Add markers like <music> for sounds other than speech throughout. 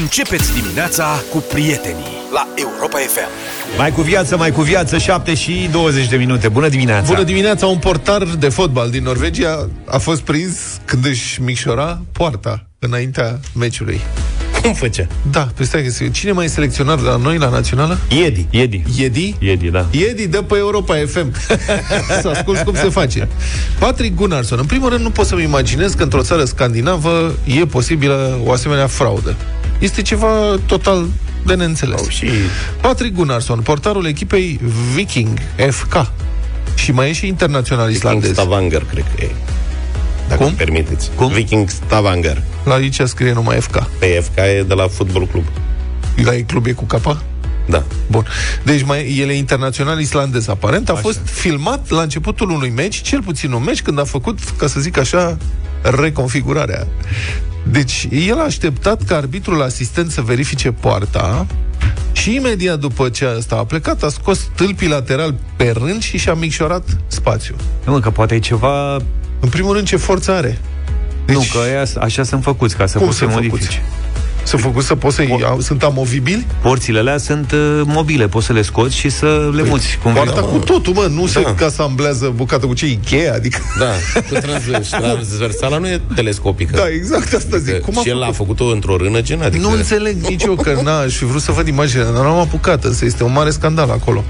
Începeți dimineața cu prietenii la Europa FM. Mai cu viață, mai cu viață, 7 și 20 de minute. Bună dimineața! Bună dimineața! Un portar de fotbal din Norvegia a fost prins când își micșora poarta înaintea meciului. Cum făcea? Da, pe stai că cine mai e selecționar la noi, la națională? Iedi. Iedi. Iedi? Iedi, da. Iedi dă pe Europa FM. să <laughs> asculti cum se face. Patrick Gunnarsson. În primul rând, nu pot să-mi imaginez că într-o țară scandinavă e posibilă o asemenea fraudă. Este ceva total de neînțeles. Au și... Patrick Gunnarsson, portarul echipei Viking FK. Și mai e și internațional Viking islandez. Stavanger, cred că e. Dacă Cum? îmi permiteți. Cum? Viking Stavanger. La aici scrie numai FK. PFK e de la Football Club. La ei club e cu capa? Da. Bun. Deci mai, el e internațional islandez, aparent. A așa. fost filmat la începutul unui meci, cel puțin un meci, când a făcut, ca să zic așa, reconfigurarea. Deci, el a așteptat ca arbitrul asistent să verifice poarta și imediat după ce asta a plecat, a scos tâlpii lateral pe rând și și-a micșorat spațiul. Nu, mă, că poate e ceva... În primul rând, ce forță are? Deci, nu, că aia, așa sunt făcuți, ca să Cum poți să sunt modifici. făcuți? Sunt făcut să poți să iau, sunt amovibili? Porțile alea sunt uh, mobile, poți să le scoți și să le muți. Cum vrei. Poarta cu totul, mă, nu Da. se asamblează bucată cu ce Ikea, adică... Da, cu transvers. transversala nu e telescopică. Da, exact asta zic. Că Cum a și el a făcut? făcut-o într-o rână gen, adică... Nu înțeleg nici eu că n-aș fi vrut să văd imaginea, dar n-am apucat, însă este un mare scandal acolo.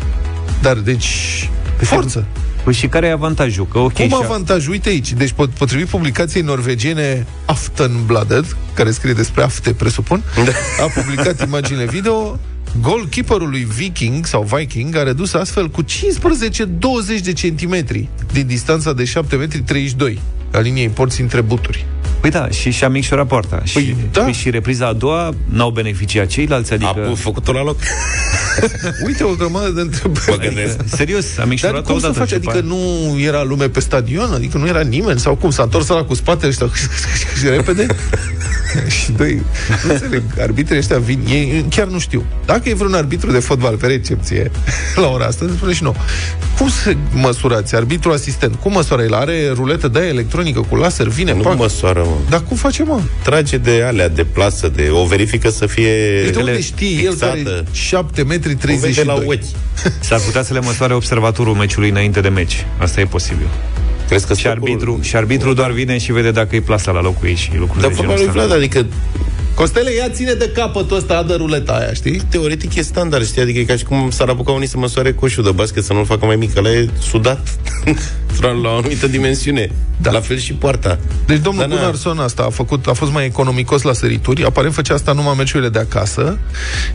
Dar, deci, forță. Păi și care e avantajul? Că ok, Cum și- avantajul? Uite aici, deci pot- potrivit publicației norvegiene Aftenbladet, care scrie despre afte, presupun, a publicat <laughs> imaginile video, Goalkeeperul lui Viking sau Viking a redus astfel cu 15-20 de centimetri din distanța de 7 metri 32 a liniei porții între buturi. Păi da, și și-a micșorat poarta. Păi și, da. păi și repriza a doua n-au beneficiat ceilalți, A adică... pu- făcut-o la loc. <laughs> Uite o grămadă de Mă întrebări. gândesc. <laughs> Serios, a Dar micșorat cum să odată faci? și după Adică aia- nu era lume pe stadion? Adică nu era nimeni? Sau cum? S-a întors la cu spatele ăștia și <laughs> repede? și doi, nu înțeleg, arbitrii ăștia vin, ei chiar nu știu. Dacă e vreun arbitru de fotbal pe recepție la ora asta, ne spune și nou. Cum se măsurați? Arbitru asistent, cum măsoară? El are ruletă de aia electronică cu laser, vine, Nu pac. măsoară, mă. Dar cum face, mă? Trage de alea, de plasă, de... O verifică să fie... Deci de unde știe el care fixată. e 7 metri O vede 32? la ochi. <laughs> S-ar putea să le măsoare observatorul meciului înainte de meci. Asta e posibil. Crezi că Și arbitru, și arbitru doar vine și vede dacă e plasa la locul ei și lucruri Dar de vorba genul lui ăsta. Vlad, adică Costele, ia ține de capătul ăsta, adă ruleta aia, știi? teoretic e standard, știi? Adică e ca și cum s-ar apuca unii să măsoare coșul de basket, să nu-l facă mai mic, ăla e sudat <laughs> la o anumită dimensiune. Da. La fel și poarta. Deci domnul Dar na. Gunnarsson asta a, făcut, a fost mai economicos la sărituri, aparent făcea asta numai meciurile de acasă.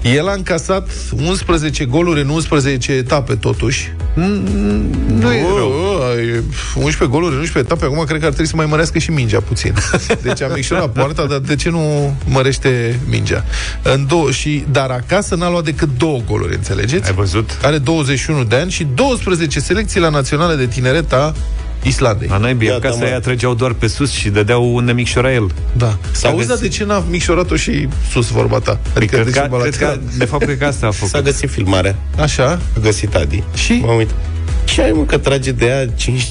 El a încasat 11 goluri în 11 etape, totuși. Nu e rău. 11 goluri în 11 etape, acum cred că ar trebui să mai mărească și mingea puțin. <laughs> Deci a micșorat poarta, dar de ce nu mărește mingea? În două, și, dar acasă n-a luat decât două goluri, înțelegeți? Ai văzut? Are 21 de ani și 12 selecții la naționale de tineret a Islandei. La noi, Iată, acasă mă. aia trăgeau doar pe sus și dădeau unde micșora el. Da. S-a Auzi, dar găsit. de ce n-a micșorat-o și sus vorba ta? Adică Cred de că, ce cred că, lateral? de fapt, cred că asta a <laughs> S-a făcut. găsit filmarea. Așa? A găsit Adi. Și? M-am uitat. Ce ai, mă, că trage de ea 5,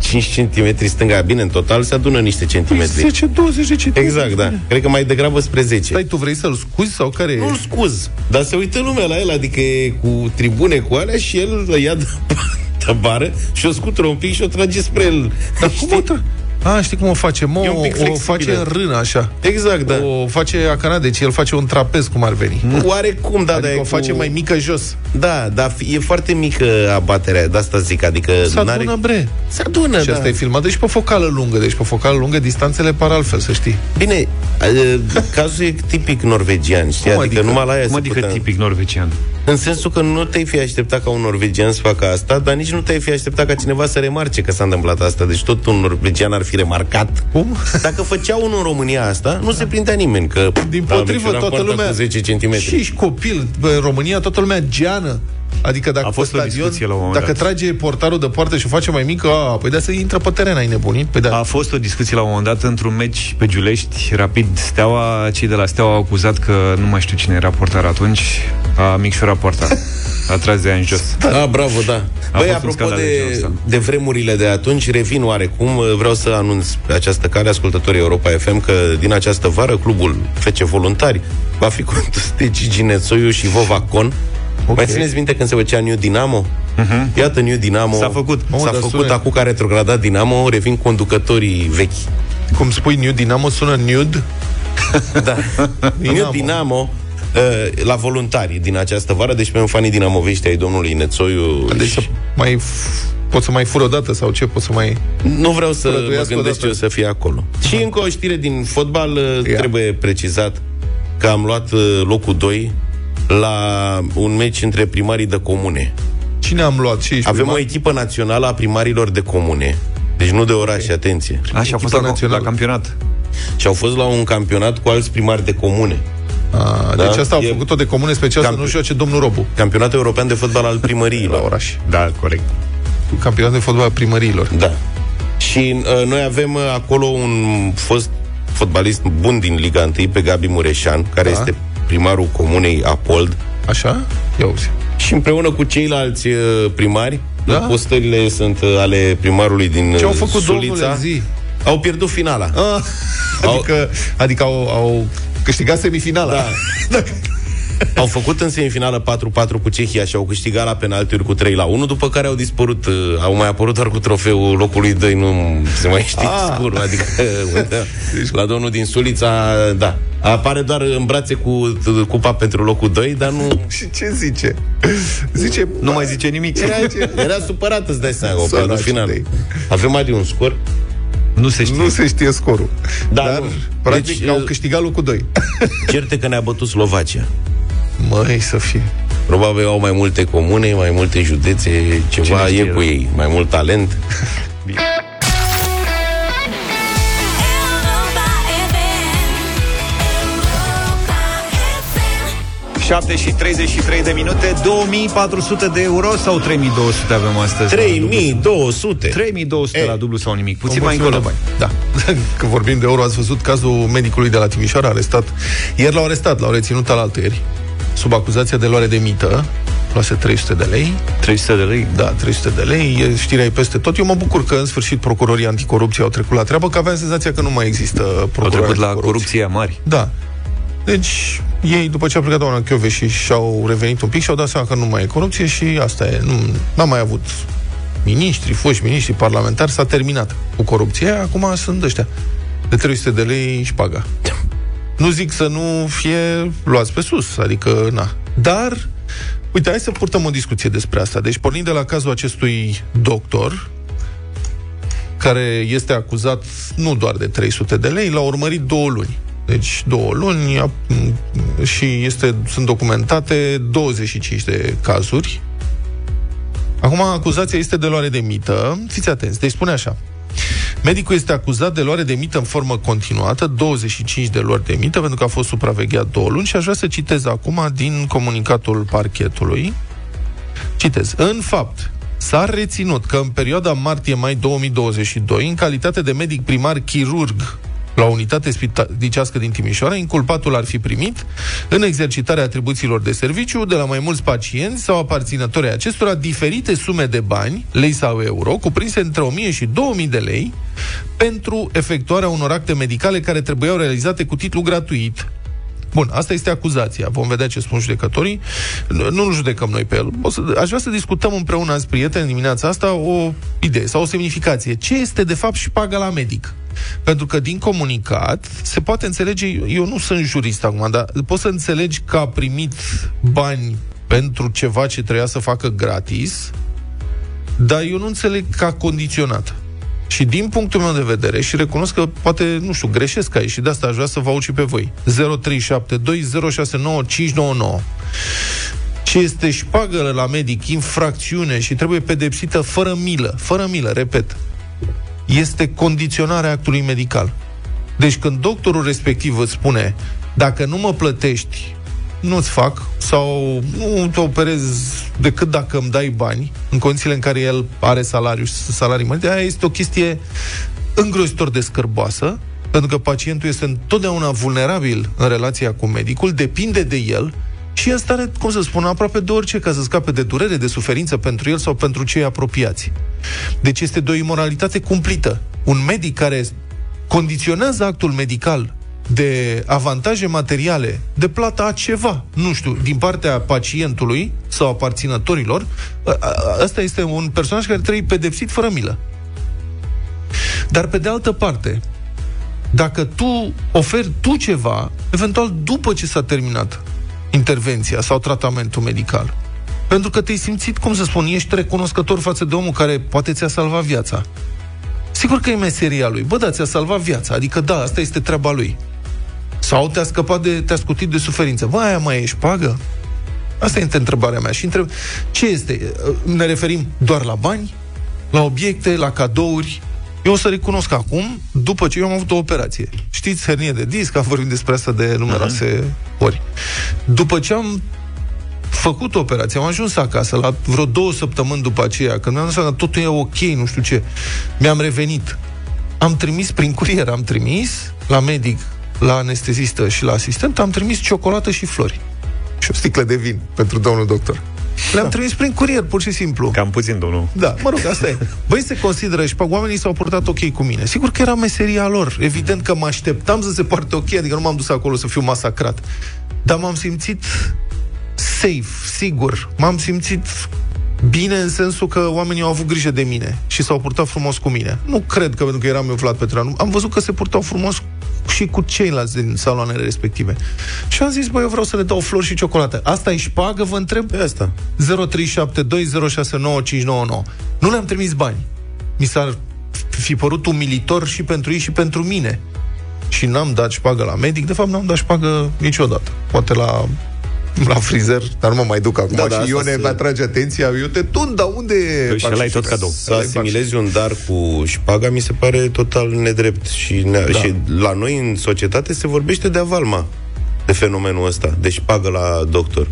5 cm stânga. Bine, în total se adună niște centimetri. 10-20 de centimetri. Exact, da. Cred că mai degrabă spre 10. Stai, tu vrei să-l scuzi sau care e? Nu-l scuz, dar se uită lumea la el, adică e cu tribune cu alea și el îl ia de, de bară și o scutură un pic și o trage spre el. Dar cum o tra- A, știi cum o face? Mă, E un pic o flexibilă. face în rână, așa. Exact, da. O face acana, deci el face un trapez, cum ar veni. Oarecum, da, adică dar e o face cu... mai mică jos. Da, dar fi- e foarte mică abaterea, de asta zic, adică... Se n-are- adună, bre. Se adună, Și da. asta e filmat, deci pe focală lungă. Deci pe focală lungă distanțele par altfel, să știi. Bine, e, cazul e tipic norvegian, știi? Cum Adică, adică? numai la aia Cum se adică putea... tipic norvegian? În sensul că nu te-ai fi așteptat ca un norvegian să facă asta, dar nici nu te-ai fi așteptat ca cineva să remarce că s-a întâmplat asta. Deci tot un norvegian ar fi remarcat. Cum? Dacă făcea unul în România asta, nu se prindea nimeni, că Din a potrivă, micșorat toată poarta lumea... Cu 10 cm. Și ești copil. Bă, în România toată lumea geană. Adică dacă A fost pe o stadion, discuție la un moment dacă dat. trage portarul de poartă și o face mai mică, a, păi da să intră pe teren, ai nebunit? Păi da. A fost o discuție la un moment dat într-un meci pe Giulești, rapid Steaua, cei de la Steaua au acuzat că nu mai știu cine era portar atunci, a micșorat poarta. <laughs> A tras de ea în jos. Da, ah, bravo, da. A Băi, fost un apropo scandal de genul de, ăsta. de vremurile de atunci, revin oarecum. Vreau să anunț pe această cale, ascultătorii Europa FM, că din această vară, clubul FC Voluntari va fi condus de Gigi Nețoiu și Vova Con. Okay. Mai țineți minte când se făcea New Dinamo? Uh-huh. Iată New Dinamo. S-a făcut. S-a Mamă, dar făcut sună- acum care retrogradat Dinamo, revin conducătorii vechi. Cum spui, New Dinamo sună nude? Da. <laughs> New Dinamo uh, la voluntari din această vară, deci pentru fanii dinamovești ai domnului Nețoiu Deci să mai f- poți să mai furi o dată sau ce? Poți să mai... Nu vreau să mă Prăduiască gândesc odată. eu să fie acolo. Și încă o știre din fotbal, uh, Ia. trebuie precizat că am luat uh, locul 2 la un meci între primarii de comune. Cine am luat? Și ești Avem primar? o echipă națională a primarilor de comune. Deci nu de orașe, atenție. Așa a fost Echipa la, națională. la campionat. Și au fost la un campionat cu alți primari de comune. A, deci Da? asta au E- făcut-o de comune special să Camp- nu joace domnul Robu Campionatul european de fotbal al <laughs> la primăriilor. oraș. Da, corect. Campionat de fotbal al primăriilor. Da. Și uh, noi avem uh, acolo un fost fotbalist bun din Liga 1 pe Gabi Mureșan, care Da. este primarul comunei Apold. Așa? Ia uzi. Și împreună cu ceilalți uh, primari, Da? postările sunt uh, ale primarului din Ce au uh, făcut Sulița, domnule zi? au pierdut finala. Ah, <laughs> adică, adică au, au câștigat semifinala. Da. <laughs> Au făcut în semifinală 4-4 cu Cehia și au câștigat la penaltiuri cu 3 la 1, după care au dispărut, uh, au mai apărut doar cu trofeul locului 2, nu se mai știe Ah. scurul, adică <laughs> da, la domnul din Sulița, da. Apare doar în brațe cu uh, cupa pentru locul 2, dar nu... Și ce zice? Zice... Nu mai zice nimic. Era, era supărat, îți dai seama, că au Săraci pierdut final. de ei. Avem mai de un scor? Nu se știe. Nu se știe scorul. Da, Dar, nu. practic, Deci, au uh, câștigat locul 2. Certe că ne-a bătut Slovacia. Măi, să fie. Probabil au mai multe comune, mai multe județe, ceva Cine știe, e cu da. ei, mai mult talent. Europa FM. Europa FM. 7 și 33 de minute, 2400 de euro sau 3200 avem astăzi? 3200. 3200 Ei, la dublu sau nimic. Puțin O mai mulțime încolo. de bani. Da. <laughs> Că vorbim de euro, ați văzut cazul medicului de la Timișoara arestat. Ieri l-au arestat, l-au reținut al ieri sub acuzația de luare de mită. Luase 300 de lei. 300 de lei. Da, 300 de lei, e- știrea e peste tot. Eu mă bucur că în sfârșit procurorii anticorupție au trecut la treabă, că aveam senzația că nu mai există Au procurori trecut la anticorupție. corupție mari. Da. Deci, ei, după ce a plecat doamna Chiove și și-au revenit un pic, și-au dat seama că nu mai e corupție și asta e. Nu, n-a mai avut miniștri, foști miniștri, parlamentari, s-a terminat cu corupția, acum sunt ăștia. De 300 de lei și paga. Nu zic să nu fie luați pe sus, adică, na. Dar, uite, hai să purtăm o discuție despre asta. Deci, pornind de la cazul acestui doctor, care este acuzat nu doar de 300 de lei, l-a urmărit două luni. Deci două luni a, m- și este, sunt documentate 25 de cazuri. Acum, acuzația este de luare de mită. Fiți atenți, deci spune așa. Medicul este acuzat de luare de mită în formă continuată, 25 de luări de mită, pentru că a fost supravegheat două luni și aș vrea să citez acum din comunicatul parchetului. Citez. În fapt, s-a reținut că în perioada martie-mai 2022, în calitate de medic primar chirurg la o unitate spitalicească din Timișoara, inculpatul ar fi primit, în exercitarea atribuțiilor de serviciu, de la mai mulți pacienți sau aparținători ai acestora, diferite sume de bani, lei sau euro, cuprinse între 1000 și 2000 de lei, pentru efectuarea unor acte medicale care trebuiau realizate cu titlu gratuit, Bun, asta este acuzația. Vom vedea ce spun judecătorii. Nu nu judecăm noi pe el. O să, aș vrea să discutăm împreună azi, prieteni, dimineața asta, o idee sau o semnificație. Ce este, de fapt, și paga la medic? Pentru că din comunicat se poate înțelege, eu nu sunt jurist acum, dar poți să înțelegi că a primit bani pentru ceva ce trebuia să facă gratis, dar eu nu înțeleg ca condiționat. Și din punctul meu de vedere, și recunosc că poate, nu știu, greșesc aici și de asta aș vrea să vă aud și pe voi. 0372069599 ce este șpagă la medic, infracțiune și trebuie pedepsită fără milă, fără milă, repet, este condiționarea actului medical. Deci când doctorul respectiv îți spune dacă nu mă plătești, nu-ți fac sau nu te operez decât dacă îmi dai bani, în condițiile în care el are salariu și salarii mari, de aia este o chestie îngrozitor de scârboasă, pentru că pacientul este întotdeauna vulnerabil în relația cu medicul, depinde de el și el stare, cum să spun, aproape de orice ca să scape de durere, de suferință pentru el sau pentru cei apropiați. Deci este de o imoralitate cumplită. Un medic care condiționează actul medical de avantaje materiale, de plata a ceva, nu știu, din partea pacientului sau aparținătorilor, a- a- ăsta este un personaj care trebuie pedepsit fără milă. Dar pe de altă parte, dacă tu oferi tu ceva, eventual după ce s-a terminat intervenția sau tratamentul medical, pentru că te-ai simțit, cum să spun, ești recunoscător față de omul care poate ți-a salvat viața. Sigur că e meseria lui. Bă, da, ți-a salvat viața. Adică, da, asta este treaba lui. Sau te-a scăpat de, te-a scutit de suferință. Bă, aia mai ești pagă? Asta este întrebarea mea. Și întreb, ce este? Ne referim doar la bani? La obiecte? La cadouri? Eu o să recunosc acum, după ce eu am avut o operație. Știți, hernie de disc, am vorbit despre asta de numeroase ori. După ce am făcut operația, am ajuns acasă la vreo două săptămâni după aceea, când mi-am dat seama că totul e ok, nu știu ce, mi-am revenit. Am trimis prin curier, am trimis la medic, la anestezistă și la asistent, am trimis ciocolată și flori. Și o sticlă de vin pentru domnul doctor. Le-am trimis prin curier, pur și simplu. Cam puțin, domnul. Da, mă rog, asta e. Băi, se consideră și pe oamenii s-au purtat ok cu mine. Sigur că era meseria lor. Evident că mă așteptam să se poarte ok, adică nu m-am dus acolo să fiu masacrat. Dar m-am simțit safe, sigur. M-am simțit bine în sensul că oamenii au avut grijă de mine și s-au purtat frumos cu mine. Nu cred că pentru că eram eu Vlad Petreanu. Am văzut că se purtau frumos și cu ceilalți din saloanele respective. Și am zis, băi, eu vreau să le dau flori și ciocolată. Asta îi șpagă, vă întreb? Pe asta. 0372069599. Nu le-am trimis bani. Mi s-ar fi părut umilitor și pentru ei și pentru mine. Și n-am dat șpagă la medic. De fapt, n-am dat șpagă niciodată. Poate la <laughs> la frizer, dar nu mă mai duc acum Da, da, da, și asta Ione se- mi atrage atenția, eu te tund, dar unde e Și ăla e tot cadou. Să asimilezi un dar cu șpaga mi se pare total nedrept și, ne- Da. și la noi în societate se vorbește de avalma de fenomenul ăsta, de șpagă la doctor.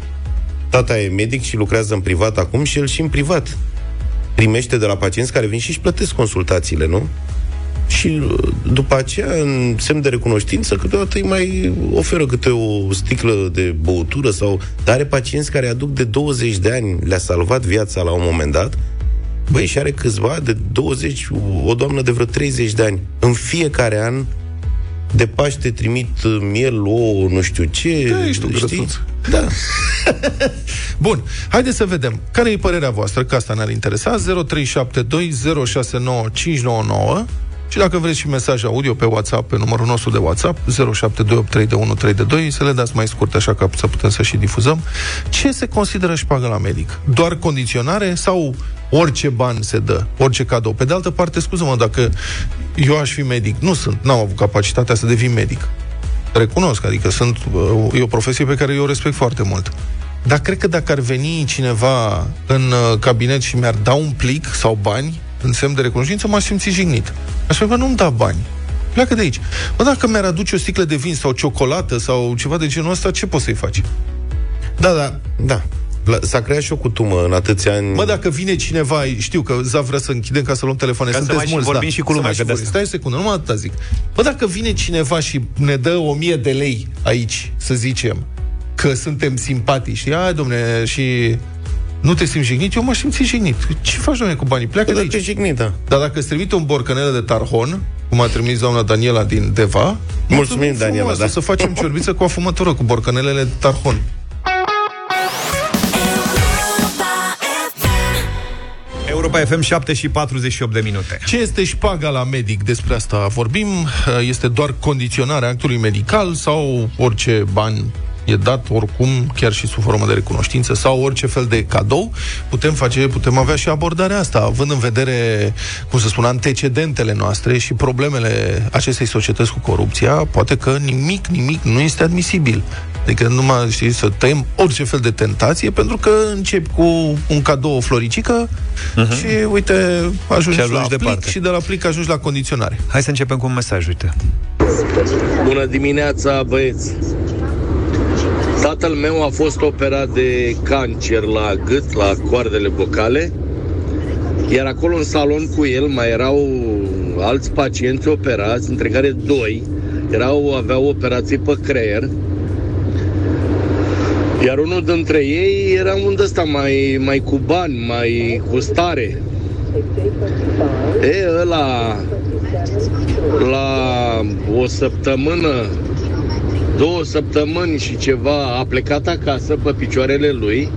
Tata e medic și lucrează în privat acum și el și în privat primește de la pacienți care vin și își plătesc consultațiile, nu? Și uh, după aceea, în semn de recunoștință, câteodată îi mai oferă câte o sticlă de băutură sau... Dar are pacienți care aduc de 20 de ani, le-a salvat viața la un moment dat, Băi, și are câțiva de 20, o doamnă de vreo 30 de ani. În fiecare an, de Paște trimit uh, miel, ouă, nu știu ce. Da, ești un știi? grăsuț. Da. <laughs> Bun, haideți să vedem. Care e părerea voastră? Că asta ne-ar interesa. 0372069599 și dacă vreți și mesaj audio pe WhatsApp, pe numărul nostru de WhatsApp, 07283132, să le dați mai scurt, așa ca să putem să și difuzăm. Ce se consideră șpagă la medic? Doar condiționare sau orice bani se dă, orice cadou? Pe de altă parte, scuză-mă, dacă eu aș fi medic, nu sunt, n-am avut capacitatea să devin medic. Recunosc, adică sunt, uh, e o profesie pe care eu o respect foarte mult. Dar cred că dacă ar veni cineva în uh, cabinet și mi-ar da un plic sau bani, în semn de recunoștință, m-aș simți jignit. Aș spune, bă, nu-mi da bani. Pleacă de aici. Bă, dacă mi-ar aduce o sticlă de vin sau ciocolată sau ceva de genul ăsta, ce poți să-i faci? Da, da, da. La, s-a creat și o cutumă în atâția ani. Mă, dacă vine cineva, știu că Zav vrea să închidem ca să luăm telefoane, Ca să sunteți mai și mulți, vorbim da. și cu Să lumea, mai că de vorbim. asta. Stai o secundă, numai atâta zic. Bă, dacă vine cineva și ne dă o mie de lei aici, să zicem, că suntem simpatici, știi? Hai, domne, și nu te simți jignit? Eu m-aș simți jignit. Ce faci, domne, cu banii? Pleacă Bă, de dar te aici. jignit, da. Dar dacă îți trimite un borcanel de tarhon, cum a trimis doamna Daniela din Deva, Mulțumim, Daniela, frumos, da. O să facem ciorbiță cu afumătură, cu borcanelele de tarhon. Europa FM. Europa FM 7 și 48 de minute. Ce este șpaga la medic? Despre asta vorbim. Este doar condiționarea actului medical sau orice bani e dat oricum, chiar și sub formă de recunoștință sau orice fel de cadou, putem face, putem avea și abordarea asta, având în vedere, cum să spun, antecedentele noastre și problemele acestei societăți cu corupția, poate că nimic, nimic nu este admisibil. Adică numai, știi, să tăiem orice fel de tentație, pentru că începi cu un cadou, o floricică și, uite, ajungi, Și ajungi la plic departe. și de la plic ajungi la condiționare. Hai să începem cu un mesaj, uite. Bună dimineața, băieți! Tatăl meu a fost operat de cancer la gât, la coardele vocale, iar acolo în salon cu el mai erau alți pacienți operați, între care doi erau, aveau operații pe creier, iar unul dintre ei era un ăsta mai, mai cu bani, mai cu stare. E, ăla la o săptămână două săptămâni și ceva a plecat acasă pe picioarele lui,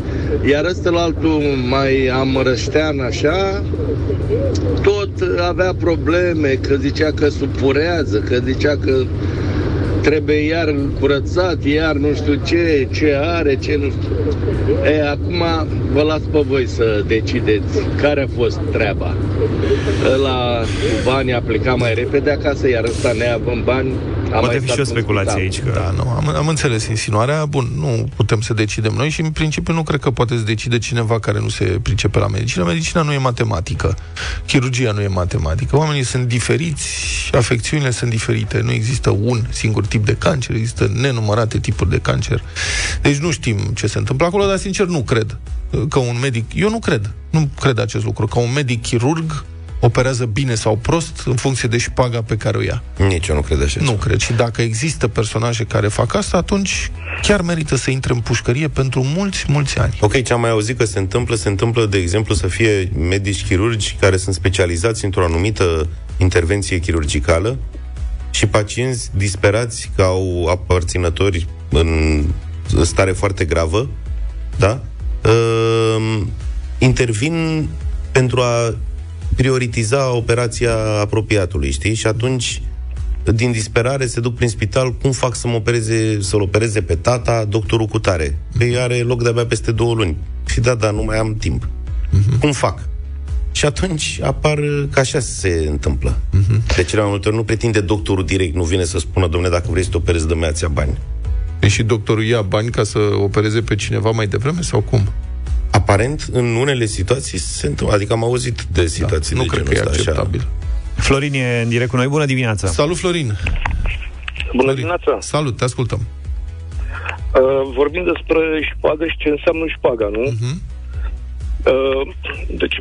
iar ăsta la altul mai amărăștean așa, tot avea probleme, că zicea că supurează, că zicea că trebuie iar curățat, iar nu știu ce, ce are, ce nu știu. E, acum vă las pe voi să decideți care a fost treaba. Ăla cu bani a plecat mai repede acasă, iar ăsta neavând bani a Poate mai fi stat și o în speculație spital. aici. Că... Da, nu, am, am înțeles insinuarea. Bun, nu putem să decidem noi și în principiu nu cred că poate să decide cineva care nu se pricepe la medicină. Medicina nu e matematică. Chirurgia nu e matematică. Oamenii sunt diferiți, afecțiunile sunt diferite. Nu există un singur tip de cancer, există nenumărate tipuri de cancer. Deci nu știm ce se întâmplă acolo, dar sincer nu cred că un medic, eu nu cred, nu cred acest lucru, că un medic chirurg operează bine sau prost în funcție de șpaga pe care o ia. Nici eu nu cred așa. Nu cred. Și dacă există personaje care fac asta, atunci chiar merită să intre în pușcărie pentru mulți, mulți ani. Ok, ce am mai auzit că se întâmplă, se întâmplă, de exemplu, să fie medici chirurgi care sunt specializați într-o anumită intervenție chirurgicală și pacienți disperați că au aparținători în stare foarte gravă, da? Uh, intervin pentru a prioritiza operația apropiatului, știi? Și atunci din disperare se duc prin spital, cum fac să mă opereze, să-l opereze pe tata, doctorul cu tare. Păi are loc de-abia peste două luni. Și da, da, nu mai am timp. Uh-huh. Cum fac? Și atunci apar că așa se întâmplă. Uh-huh. De cele mai multe ori nu pretinde doctorul direct, nu vine să spună, domnule, dacă vrei să te operezi, dă-mi ația bani. Deci și doctorul ia bani ca să opereze pe cineva mai devreme sau cum? Aparent, în unele situații se întâmplă. Adică am auzit de situații Da, nu de cred că genul e ăsta, acceptabil. Așa. Florin e în direct cu noi. Bună dimineața! Salut, Florin! Bună Florin. dimineața! Salut, te ascultăm. Uh, vorbim despre șpagă și ce înseamnă șpaga, nu? Mhm. Uh, deci,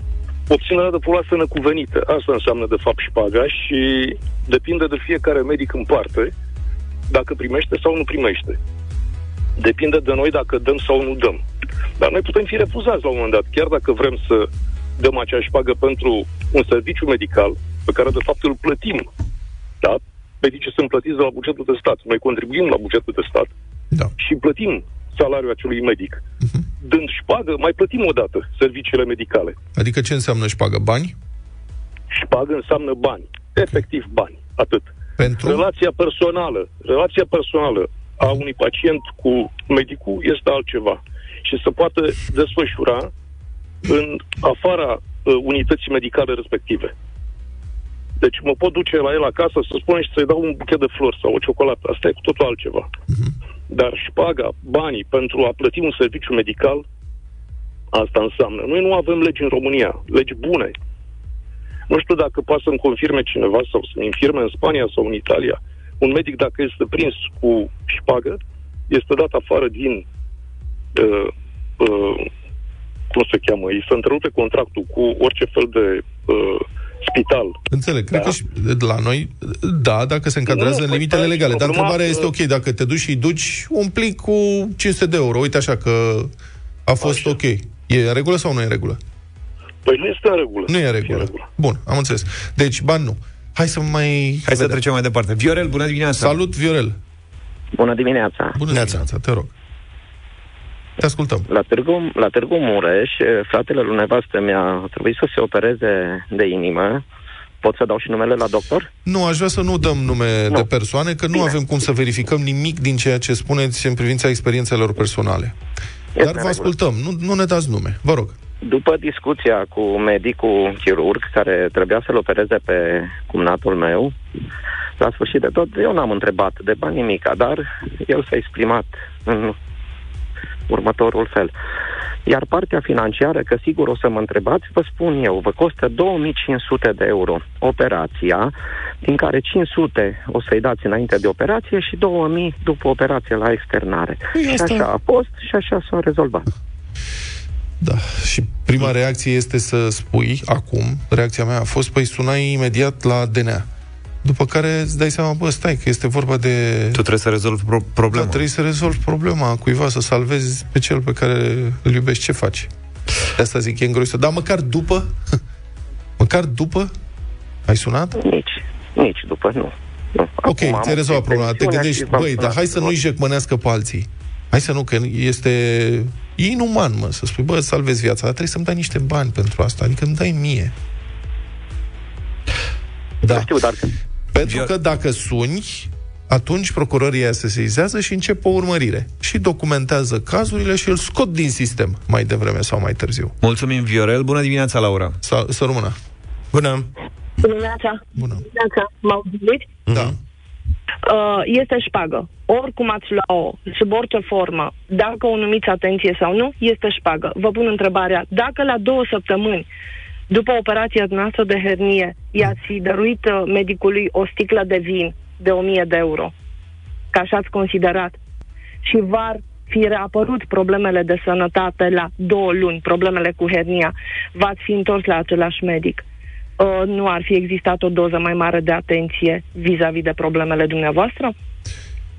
obținerea de poluație necuvenită. Asta înseamnă, de fapt, șpaga și depinde de fiecare medic în parte dacă primește sau nu primește. Depinde de noi dacă dăm sau nu dăm. Dar noi putem fi refuzați la un moment dat, chiar dacă vrem să dăm acea șpagă pentru un serviciu medical pe care, de fapt, îl plătim. Da? Medicii sunt plătiți de la bugetul de stat. Noi contribuim la bugetul de stat Da. și plătim salariul acelui medic. Mhm. Dând șpagă, mai plătim o dată serviciile medicale. Adică ce înseamnă șpagă? Bani? Șpagă înseamnă bani. Efectiv bani. Atât. Pentru? Relația personală, relația personală a unui pacient cu medicul este altceva. Și să poată desfășura în afara uh, unității medicale respective. Deci mă pot duce la el acasă să spunem și să-i dau un buchet de flori sau o ciocolată. Asta e cu totul altceva. Dar șpaga, banii pentru a plăti un serviciu medical, asta înseamnă. Noi nu avem legi în România, legi bune. Nu știu dacă poate să-mi confirme cineva sau să-mi infirme în Spania sau în Italia. Un medic, dacă este prins cu șpagă, este dat afară din uh, uh, cum se cheamă, îi se întrerupe contractul cu orice fel de uh, spital. Înțeleg. Cred Da. că și de la noi, da, dacă se încadrează Nu, în păi, limitele stai, legale. Dar problema, întrebarea este uh, ok, dacă te duci și îi duci un plic cu 500 de euro, uite așa că a fost Așa. ok. E în regulă sau nu e în regulă? Păi nu este în regulă. Nu e în regulă. Bun, am înțeles. Deci, bani nu. Hai să mai... Hai să trecem mai departe. Viorel, bună dimineața! Salut, Viorel. Bună dimineața! Bună dimineața, te rog. Te ascultăm. La Târgu, la Târgu Mureș, eh, fratele lui nevastă mi-a trebuit să se opereze de inimă. Pot să dau și numele la doctor? Nu, aș vrea să nu dăm nume Nu. de persoane, că nu Bine. avem cum să verificăm nimic din ceea ce spuneți în privința experiențelor personale. Este Dar în vă regulă. ascultăm, nu, nu ne dați nume, vă rog. După discuția cu medicul chirurg care trebuia să-l opereze pe cumnatul meu, la sfârșit de tot, eu n-am întrebat de bani nimica, dar el s-a exprimat în următorul fel. Iar partea financiară, că sigur o să mă întrebați, vă spun eu, vă costă 2500 de euro operația, din care 500 o să-i dați înainte de operație și 2000 după operație la externare. Păi și asta- așa a fost și așa s-a rezolvat. Da, și prima reacție este să spui acum, reacția mea a fost, păi sunai imediat la DNA. După care îți dai seama, bă, stai, că este vorba de... Tu trebuie să rezolvi pro- Da, problema. trebuie să rezolvi problema cuiva, să salvezi pe cel pe care îl iubești. Ce faci? De asta zic, e îngrozitor. Dar măcar după, <laughs> măcar după, ai sunat? Nici, nici după, nu. Nu. Ok, Acum am ți-ai rezolvat o problema. Te pensiune gândești, și v-am băi, dar sunat hai să să nu-i vă- jecmănească pe alții. Hai să nu, că este e inuman, mă, să spui, bă, salvezi viața, dar trebuie să-mi dai niște bani pentru asta, adică îmi dai mie. Da. Nu știu, dar Pentru că dacă suni, atunci procurorii aia se seizează și încep o urmărire. Și documentează cazurile și îl scot din sistem mai devreme sau mai târziu. Mulțumim, Viorel. Bună dimineața, Laura. Să, să rămână. Bună! Dimineața. Bună. Dimineața. M-au auzit? Da. Uh, este șpagă. Oricum ați lua-o, sub orice formă, dacă o numiți atenție sau nu, este șpagă. Vă pun întrebarea, dacă la două săptămâni, după operația noastră de hernie, i-ați fi dăruit uh, medicului o sticlă de vin de 1000 de euro, că așa ați considerat, și v-ar fi reapărut problemele de sănătate la două luni, problemele cu hernia, v-ați fi întors la același medic. Uh, nu ar fi existat o doză mai mare de atenție vis-a-vis de problemele dumneavoastră?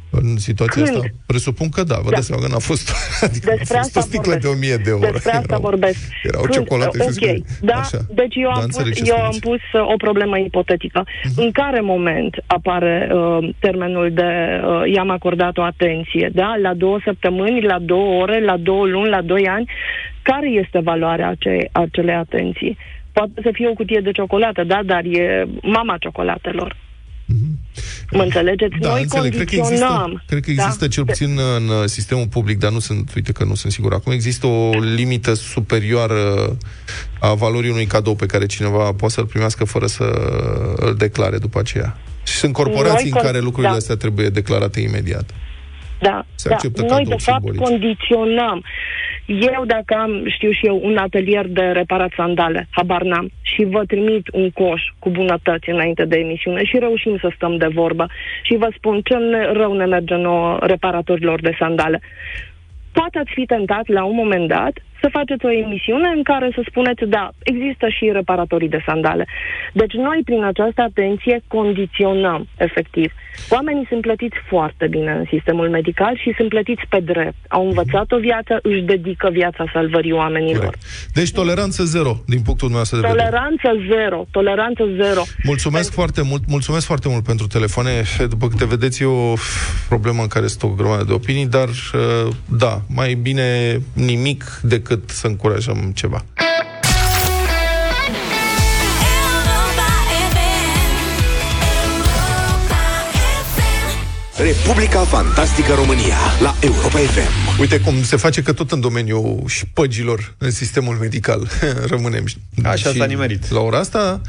În situația Când? asta, presupun că da, vă Da. dați seama că n-a fost, adică Despre a fost asta o sticlă vorbesc. de 1000 de euro. Despre asta Erau- vorbesc. Erau Când- ciocolate și Ok, scrie. da, Așa. deci eu Da, am, înțeleg pus, ce eu am spuneți. pus uh, o problemă ipotetică. În care moment apare uh, termenul de uh, i-am acordat o atenție? Da? La două săptămâni, la două ore, la două luni, la doi ani? Care este valoarea ace- acelei atenții? Poate să fie o cutie de ciocolată, da, dar e mama ciocolatelor. Mă înțelegeți? Da, Noi înțeleg. Cred că condiționăm. există, cred că există da? cel puțin în uh, sistemul public, dar nu sunt, uite că nu sunt sigur acum, există o limită superioară a valorii unui cadou pe care cineva poate să-l primească fără să îl declare după aceea. Și sunt corporații Noi în care con- lucrurile da. astea trebuie declarate imediat. Da, Se da. acceptă Noi cadouri de fapt simbolice. condiționăm. Eu dacă am, știu și eu, un atelier de reparat sandale, habar n-am, și vă trimit un coș cu bunătăți înainte de emisiune și reușim să stăm de vorbă și vă spun ce ne, rău ne merge nouă reparatorilor de sandale. Poate ați fi tentat la un moment dat să faceți o emisiune în care să spuneți, da, există și reparatorii de sandale. Deci noi, prin această atenție, condiționăm, efectiv. Oamenii sunt plătiți foarte bine în sistemul medical și sunt plătiți pe drept. Au învățat o viață, își dedică viața salvării oamenilor. Corect. Deci toleranță zero, din punctul nostru de vedere. Toleranță zero, toleranță zero. Mulțumesc foarte mult, mulțumesc foarte mult pentru telefoane. După câte vedeți, e o problemă în care sunt o grămadă de opinii, dar uh, da, mai bine nimic decât să încurajăm ceva. Europa FM. Europa FM. Republica Fantastică România la Europa FM. Uite cum se face că tot în domeniul șpăgilor în sistemul medical <laughs> rămânem. Așa și s-a nimerit. La ora asta,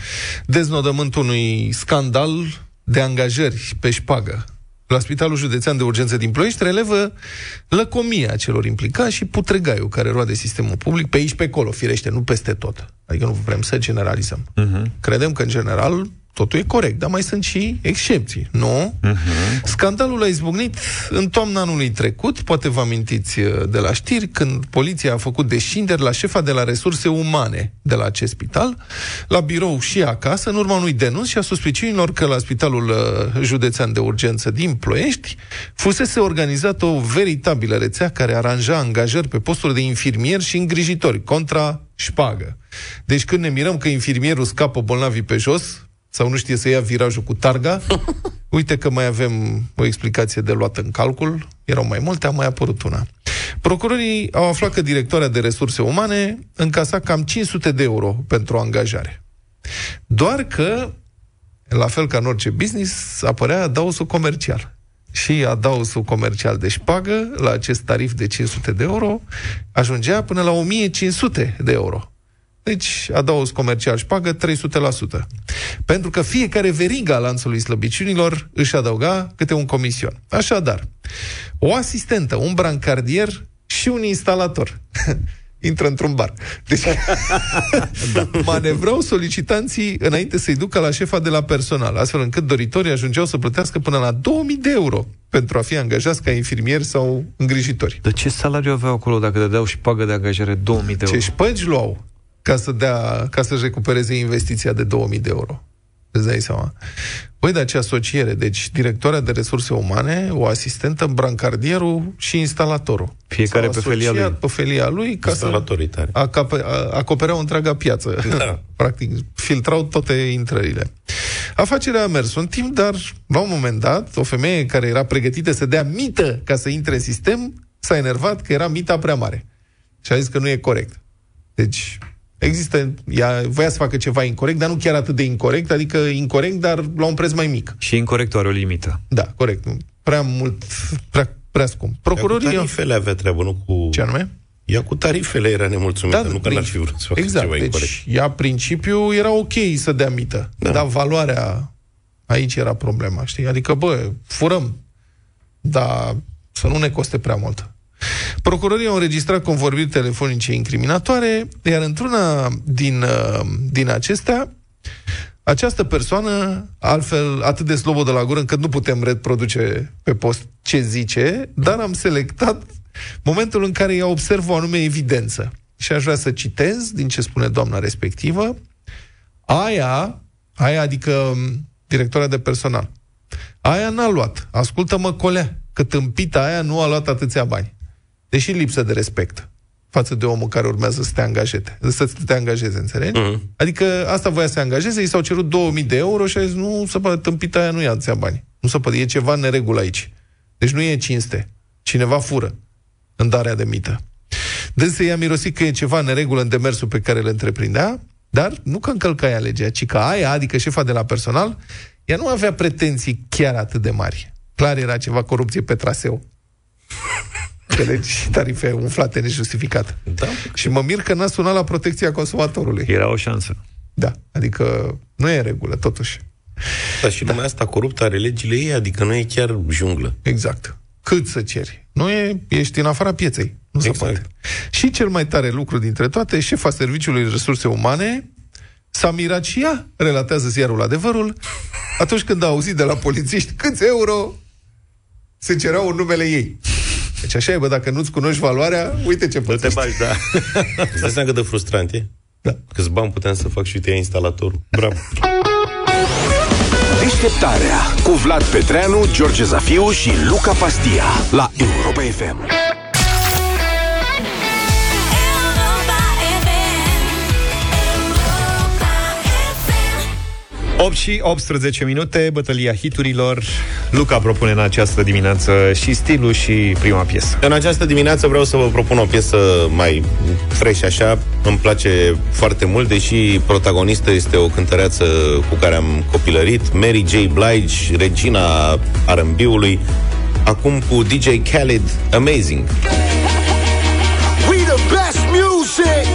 deznodământul unui scandal de angajări pe șpagă. La Spitalul Județean de Urgență din Ploiești relevă lăcomia celor implicați și putregaiul care roade sistemul public pe aici pe acolo, firește, nu peste tot. Adică nu vrem să generalizăm. Uh-huh. Credem că, în general, totul e corect, dar mai sunt și excepții, nu? Uh-huh. Scandalul a izbucnit în toamna anului trecut, poate vă amintiți uh, de la știri, când poliția a făcut descinderi la șefa de la resurse umane de la acest spital, la birou și acasă, în urma unui denunț și a suspiciunilor că la Spitalul uh, Județean de Urgență din Ploiești fusese organizată o veritabilă rețea care aranja angajări pe posturi de infirmieri și îngrijitori, contra șpagă. Deci când ne mirăm că infirmierul scapă bolnavii pe jos, sau nu știe să ia virajul cu targa, <laughs> uite că mai avem o explicație de luat în calcul, erau mai multe, a mai apărut una. Procurorii au aflat că directoarea de resurse umane încasa cam 500 de euro pentru o angajare. Doar că, la fel ca în orice business, apărea adausul comercial. Și adausul comercial de șpagă, la acest tarif de 500 de euro, ajungea până la 1500 de euro. Deci, adaos comercial șpagă 300%. Pentru că fiecare veriga a lanțului slăbiciunilor își adăuga câte un comision. Așadar, o asistentă, un brancardier și un instalator <laughs> intră într-un bar. Deci, <laughs> da. <laughs> manevrau solicitanții înainte să-i ducă la șefa de la personal, astfel încât doritorii ajungeau să plătească până la 2000 de euro pentru a fi angajați ca infirmieri sau îngrijitori. De ce salariu aveau acolo dacă dădeau și pagă de angajare 2000 de euro? Ce șpăgi luau ca, să dea, ca să-și recupereze investiția de 2000 de euro. Îți dai seama? Păi de acea asociere, deci directoarea de resurse umane, o asistentă, brancardierul și instalatorul. Fiecare S-au pe felia asociat lui. pe felia lui ca să Instalatorii tare. acape- a- acopereau întreaga piață. Da. <laughs> Practic, filtrau toate intrările. Afacerea a mers un timp, dar la un moment dat, o femeie care era pregătită să dea mită ca să intre în sistem, s-a enervat că era mita prea mare. Și a zis că nu e corect. Deci, există, ea voia să facă ceva incorrect, dar nu chiar atât de incorrect, adică incorrect, dar la un preț mai mic. Și incorrect are o limită. Da, corect. nu. Prea mult, prea, prea scump. Ea cu Procurorii... tarifele avea treabă, nu cu... Ce anume? Ea cu tarifele era nemulțumită, nu că prin- n-ar fi vrut să facă exact, ceva deci incorrect. ea, principiu, era ok să dea mită. Da. Dar valoarea, aici era problema, știi? Adică, bă, furăm, dar să nu ne coste prea mult. Procurorii au înregistrat convorbiri telefonice incriminatoare, iar într-una din, uh, din acestea, această persoană, altfel atât de slobă de la gură, încât nu putem reproduce pe post ce zice, dar am selectat momentul în care ea observă o anume evidență. Și aș vrea să citez din ce spune doamna respectivă. Aia, aia adică m, directora de personal, aia n-a luat. Ascultă-mă, colea, că tâmpita aia nu a luat atâția bani. Deși lipsă de respect față de omul care urmează să te angajeze. Să te angajeze, înțelegi? Mhm. Mm-hmm. Adică asta voia să se angajeze, i s-au cerut 2000 de euro și a zis, nu se poate, tâmpita aia nu ia atâția bani. Nu se poate, e ceva în neregulă aici. Deci nu e cinste. Cineva fură în darea de mită. Dânsa i-a mirosit că e ceva în neregulă în demersul pe care îl întreprindea, dar nu că încălca ea legea, ci că aia, adică șefa de la personal, ea nu avea pretenții chiar atât de mari. Clar era ceva corupție pe traseu. Înțelegi? Și tarife umflate nejustificate. Da. Și mă mir că n-a sunat la protecția consumatorului. Era o șansă. Da, adică nu e în regulă, totuși. Dar și lumea asta coruptă are legile ei, adică nu e chiar junglă. Exact. Cât să ceri? Nu e, ești în afara pieței. Nu se Exact. poate. Și cel mai tare lucru dintre toate, șefa Serviciului de Resurse Umane s-a mirat și ea, relatează ziarul adevărul, atunci când a auzit de la polițiști câți euro se cereau în numele ei. Deci așa e, bă, dacă nu-ți cunoști valoarea, uite ce Nu te plătești. bagi, da. Îți dai seama cât de frustrant e? Da. Câți bani puteam să fac și uite, ia instalatorul. Bravo. Deșteptarea cu Vlad Petreanu, George Zafiu și Luca Pastia la Europa FM. 8 și 18 minute, bătălia hiturilor. Luca propune în această dimineață și stilul și prima piesă. În această dimineață vreau să vă propun o piesă mai fresh așa. Îmi place foarte mult, deși protagonistă este o cântăreață cu care am copilărit, Mary J. Blige, regina R&B-ului, acum cu DJ Khaled, Amazing. We the best music.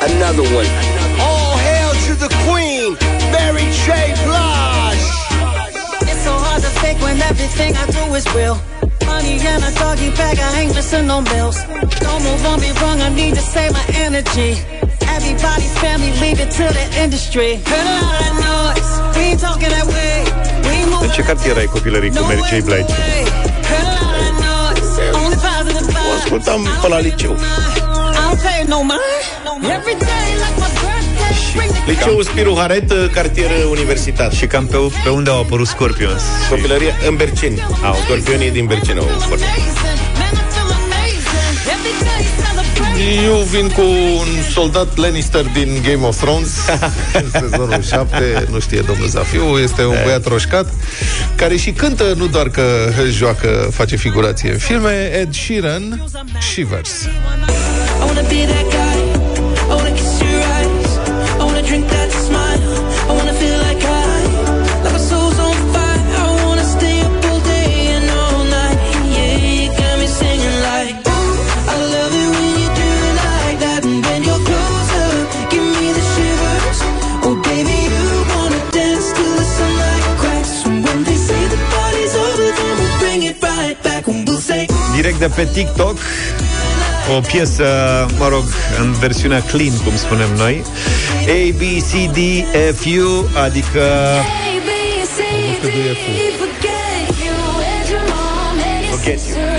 Another one. Everything I do is real. Money and a doggy bag, I ain't missing no meals. Don't move on me wrong, I need to save my energy. Everybody's family, leave it to the industry. Heard a lot of noise, we ain't talking that way. We ain't moving În ce cartier ai copilării cu Mary J. Blige? Heard a lot of noise, only positive vibes. O ascultam pe la liceu. I don't pay no mind. Every day like my birthday, bring the Liceu Spiru Haret, cartier universitar. Și cam pe, pe unde au apărut Scorpions? Copilărie în Berceni. Au. Scorpionii din Berceni au fost. amazing. Man, I feel amazing. Every day celebrate. Eu vin cu un soldat Lannister din Game of Thrones <laughs> în sezonul 7, nu știe domnul Zafiu, este un băiat roșcat care și cântă, nu doar că joacă, face figurație în filme, Ed Sheeran, Shivers. I wanna be that guy. I wanna kiss your Direct de pe TikTok o piesă, mă rog, în versiunea clean, cum spunem noi. A, B, C, D, F, U Adică A, B, C, D, forget you and your mom and your Forget you.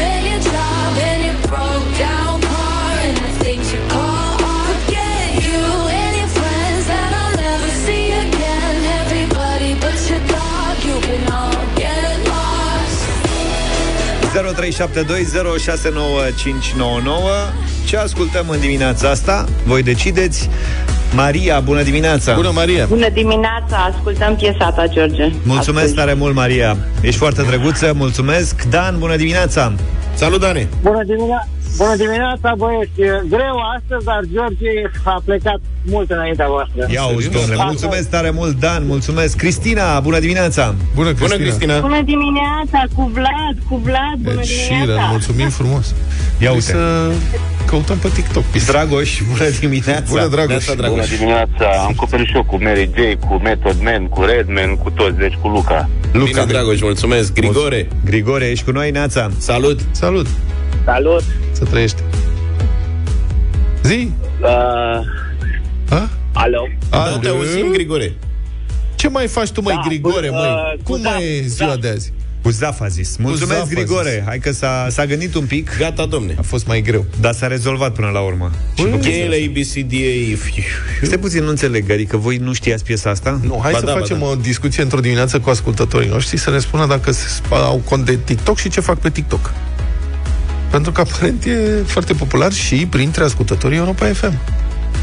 0372069599 Ce ascultăm în dimineața asta? Voi decideți. Maria, bună dimineața! Bună, Maria! Bună dimineața, ascultăm piesa ta, George. Mulțumesc Ascult. tare mult, Maria. Ești foarte drăguță, mulțumesc. Dan, bună dimineața! Salut, Dane! Bună dimineața! Bună dimineața, băieți! E greu astăzi, dar George a plecat mult înaintea voastră. Ia uzi, domnule, Asta- mulțumesc tare mult, Dan, mulțumesc. Cristina, bună dimineața! Bună, Bună, Cristina! Bună dimineața, cu Vlad, cu Vlad, bună Ed Sheeran, dimineața! mulțumim frumos. Ia Trebuie uite. să căutăm pe TikTok. Dragoș, bună dimineața! Bună, Dragoș. Neața, Dragoș. Bună dimineața, am acoperit și eu cu Mary J, cu Method Man, cu Redman, cu toți, deci cu Luca. Luca. Bine, Dragoș, mulțumesc. Grigore. Grigore, ești cu noi, Neața? Salut. Salut! Salut! Să trăiești. Zi! Uh, A? alo? Da, te auzim, Grigore. Ce mai faci tu, mai Da, Grigore, bun, măi? uh, Cum cu mai Zaf, e ziua Zaf. de azi? Cu Zaf a zis. Mulțumesc, Zaf a Grigore. zis. Hai că s-a, s-a gândit un pic, Gata, domne. A fost mai greu. dar s-a rezolvat până la urmă. Cheile ABCDA. Stai puțin, nu înțeleg, adică voi nu știați piesa asta? Nu, hai Ba să da, ba facem da. o discuție într-o dimineață cu ascultătorii noștri să ne spună dacă se- au cont de TikTok și ce fac pe TikTok. Pentru că aparent e foarte popular și printre ascultătorii Europa FM.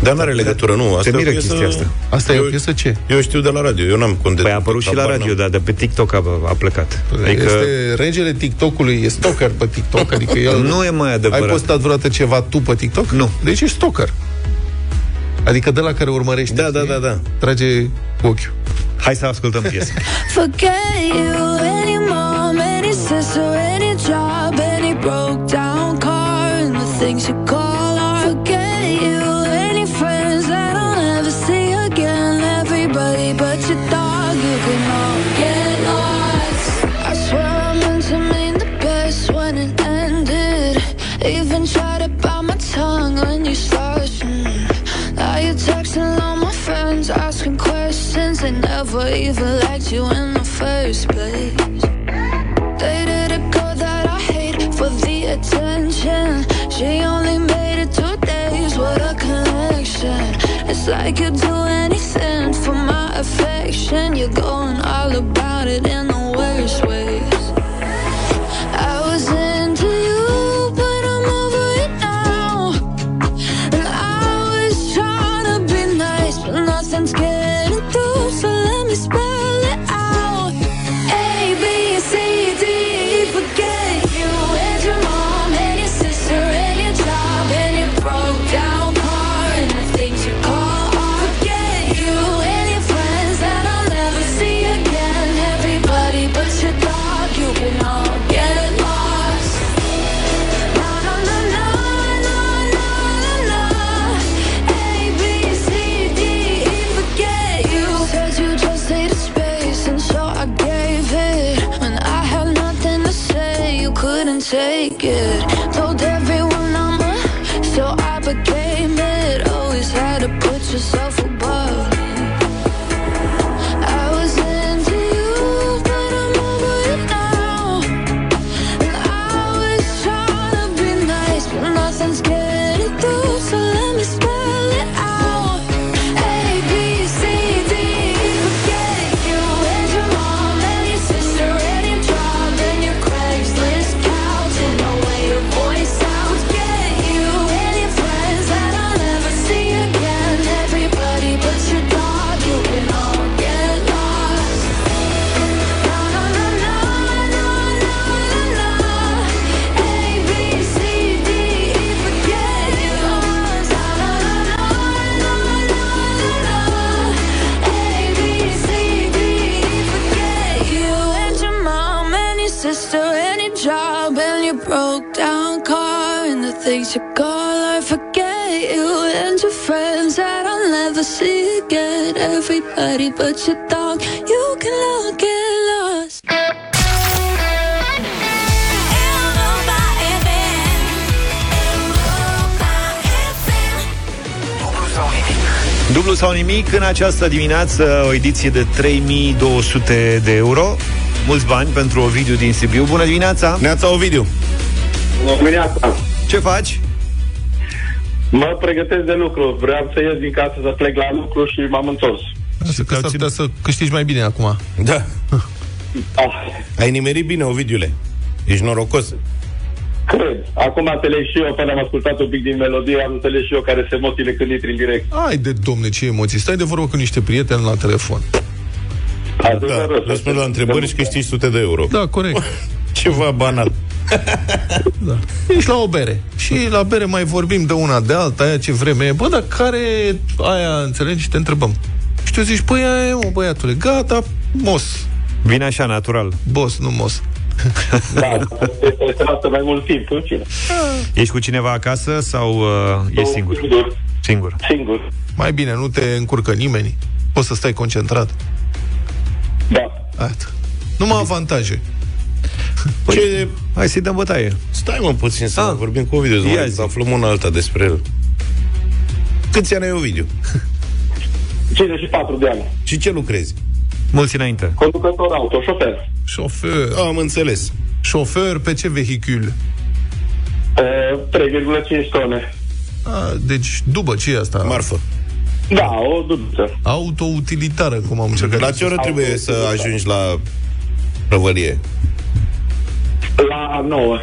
Dar n-are legătură, nu. Asta Te e o miră piesă... chestia asta. Asta e Eu- o piesă ce? Eu știu de la radio, eu n-am cont de Păi a apărut și la habar radio, n-am. dar de pe TikTok a, a plecat. Adică Este regele TikTokului, e stalker pe TikTok, adică el... nu e mai Ai adevărat. postat vreodată ceva tu pe TikTok? Nu. Deci ești stalker. Adică de la care urmărești. Da, da, da, da. Trage cu ochiul. Hai să ascultăm piesa. Things you call art. Forget you, any friends that I'll never see again. Everybody but your dog, you can all get lost. I swear I meant to mean the best when it ended. Even tried to bite my tongue when you started. Now you're texting all my friends, asking questions. They never even liked you in the first place. She only made it two days, what a connection. It's like you'd do anything for my affection. You're going Everybody but your dog, you can all get lost. Dublu sau nimic în această dimineață, o ediție de 3200 de euro. Mulți bani pentru Ovidiu din Sibiu. Bună dimineața! Neața Ovidiu. Bună dimineața! Ce faci? Mă pregătesc de lucru. Vreau să ies din casă să plec la lucru și m-am întors. Să că s-ar putea să câștigi mai bine acum. Da. Ah, Ai nimerit bine, Ovidiule. Ești norocos. Cred. Acum înțeleg și eu, până am ascultat un pic din melodie, am înțeles și eu care sunt emoțiile când intri în direct. Ai de domne, ce emoții. Stai de vorbă cu niște prieteni la telefon. Da, răspund la întrebări și câștigi sute de euro. Da, corect. <laughs> Ceva banal. <laughs> Da. Ești la o bere. Și la bere mai vorbim de una de alta, aia ce vreme e. Bă, dar care e aia, înțelegi? Și te întrebăm. Și tu zici, păi aia e, mă, băiatule, gata, mos. Vine așa, natural. Boss, nu mos. <laughs> Da, este să lasă mai mult timp în fine. Ești cu cineva acasă sau uh, ești singur? Singur. Singur. Singur. Mai bine, nu te încurcă nimeni. Poți să stai concentrat. Da. Atât. Numai avantaje. Păi, Ce... Hai să-i dăm bătaie. Stai mă puțin să Ah. vorbim cu Ovidiu, Ia să zi. mai aflăm una alta despre el. Câți ani ai Ovidiu? <laughs> 54 de ani. Și ce lucrezi? Mulți înainte. Conducător auto, șofer. Șofer. Am înțeles. Șofer pe ce vehicul? E, 3,5 tone. A, deci, după ce e asta? Marfă. Da, o duduță. Autoutilitară, cum am încercat. La ce oră trebuie să ajungi la prăvălie? La 9.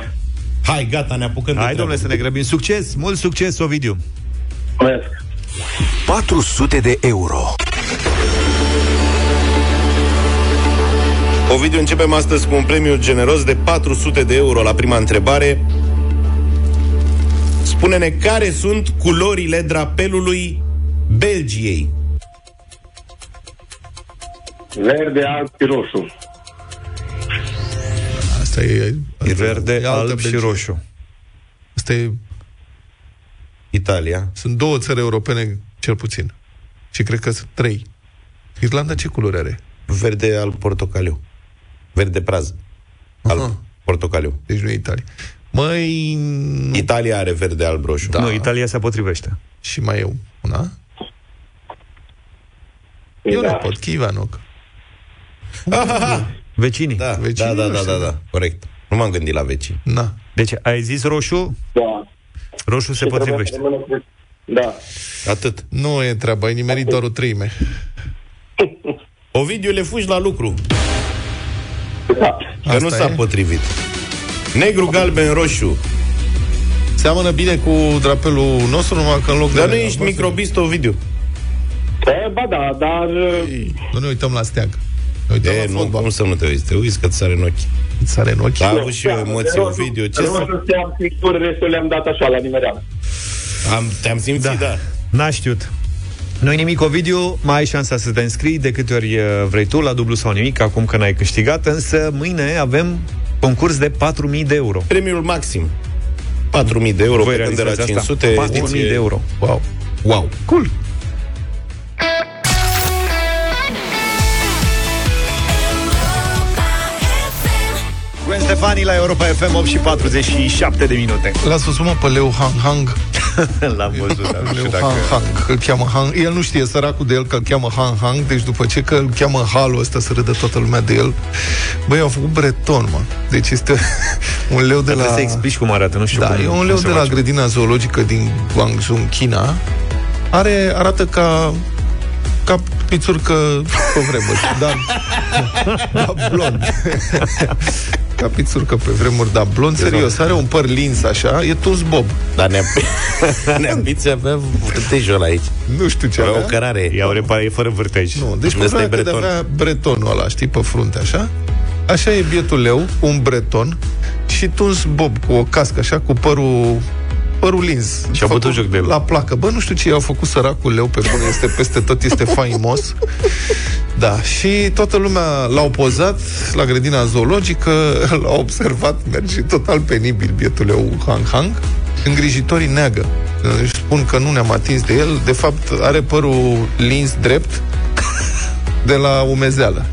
Hai, gata, ne apucăm de Hai, treabă. domnule, să ne grăbim. Succes! Mult succes, Ovidiu! Mulțumesc. 400 de euro. Ovidiu, începem astăzi cu un premiu generos de 400 de euro la prima întrebare. Spune-ne care sunt culorile drapelului Belgiei. Verde, alb și roșu. Asta e... E verde, e altă alb și Belgie. roșu. Asta e... Italia. Sunt două țări europene, cel puțin. Și cred că sunt trei. Irlanda ce culori are? Verde, alb, portocaliu. Verde praz. Alb, Aha. portocaliu. Deci nu e Italia. Măi... Italia are verde, alb, roșu. Da. Nu, Italia se potrivește. Și mai e una? Eu Da. nu pot, Chivanoc. <laughs> Vecinii. Da, Vecinii da, da, da, noștri, da, da. da, corect. Nu m-am gândit la vecini. Na. Deci, ai zis roșu? Da. Roșu se Și trebuie potrivește. să rămână cu- Da. Atât. Nu e treaba, ai nimerit doar o treime. <laughs> Ovidiu, le fugi la lucru. Da. Că Asta nu s-a e? potrivit. Negru, galben, roșu. Seamănă bine cu drapelul nostru, numai că în loc Dar de... nu ești microbist, Ovidiu. E, ba da, dar... Nu ne uităm la steag. Ne uităm E, la nu, fotbal. cum să nu te uiți? Te uiți că ți sare în ochi. Îți sare în ochi. A avut și eu emoții, roșu- Ovidiu. Ce roșu să... te-am sigur, restul le-am dat așa, la nimereală. Am, te-am simțit, da. da. N-a știut. Nu-i nimic, Ovidiu, mai ai șansa să te înscrii de câte ori uh, vrei tu la dublu sau nimic, acum că n-ai câștigat, însă mâine avem concurs de 4.000 de euro. Premiul maxim. 4.000 de euro, Voi plecând de la realizați asta? 500. 4.000 de euro. Wow. Wow. Cool. Stefani la Europa FM 8 și 47 de minute. Lasă-o sumă pe Leo Hang Hang. <laughs> L-am văzut, dar nu știu Leo dacă... Hang Hang. Că îl cheamă Hang. El nu știe săracul de el că îl cheamă Hang Hang, deci după ce că îl cheamă halul ăsta să râdă toată lumea de el. Băi, au făcut breton, mă. Deci este <laughs> un leu de Trebuie la... să explici cum arată, nu știu Da, cum, e un cum leu se de la face. grădina zoologică din Guangzhou, în China. Are, arată ca ca pițurcă pe vremuri, <laughs> dar, dar blond. Ca pițurcă pe vremuri, dar blond, serios, are un păr lins așa, e tuns bob. Dar ne <laughs> neambiți avea vârtejul ăla aici. Nu știu ce Avea avea. o cărare. Iau repare, e fără vârtej. Nu, deci Ăsta părea e că de breton. avea bretonul ăla, știi, pe frunte, așa. Așa e bietul leu, un breton și tuns bob cu o cască, așa, cu părul părul lins. Și-a Făcut bătut joc de el. La placă. Bă, nu știu ce i-au făcut săracul leu pe bune, este peste tot, este <laughs> faimos. Da, și toată lumea l-au pozat la grădina zoologică, <laughs> l-au observat, merge total penibil bietul leu Hang Hang. Îngrijitorii neagă. Își spun că nu ne-am atins de el. De fapt, are părul lins drept <laughs> de la umezeală.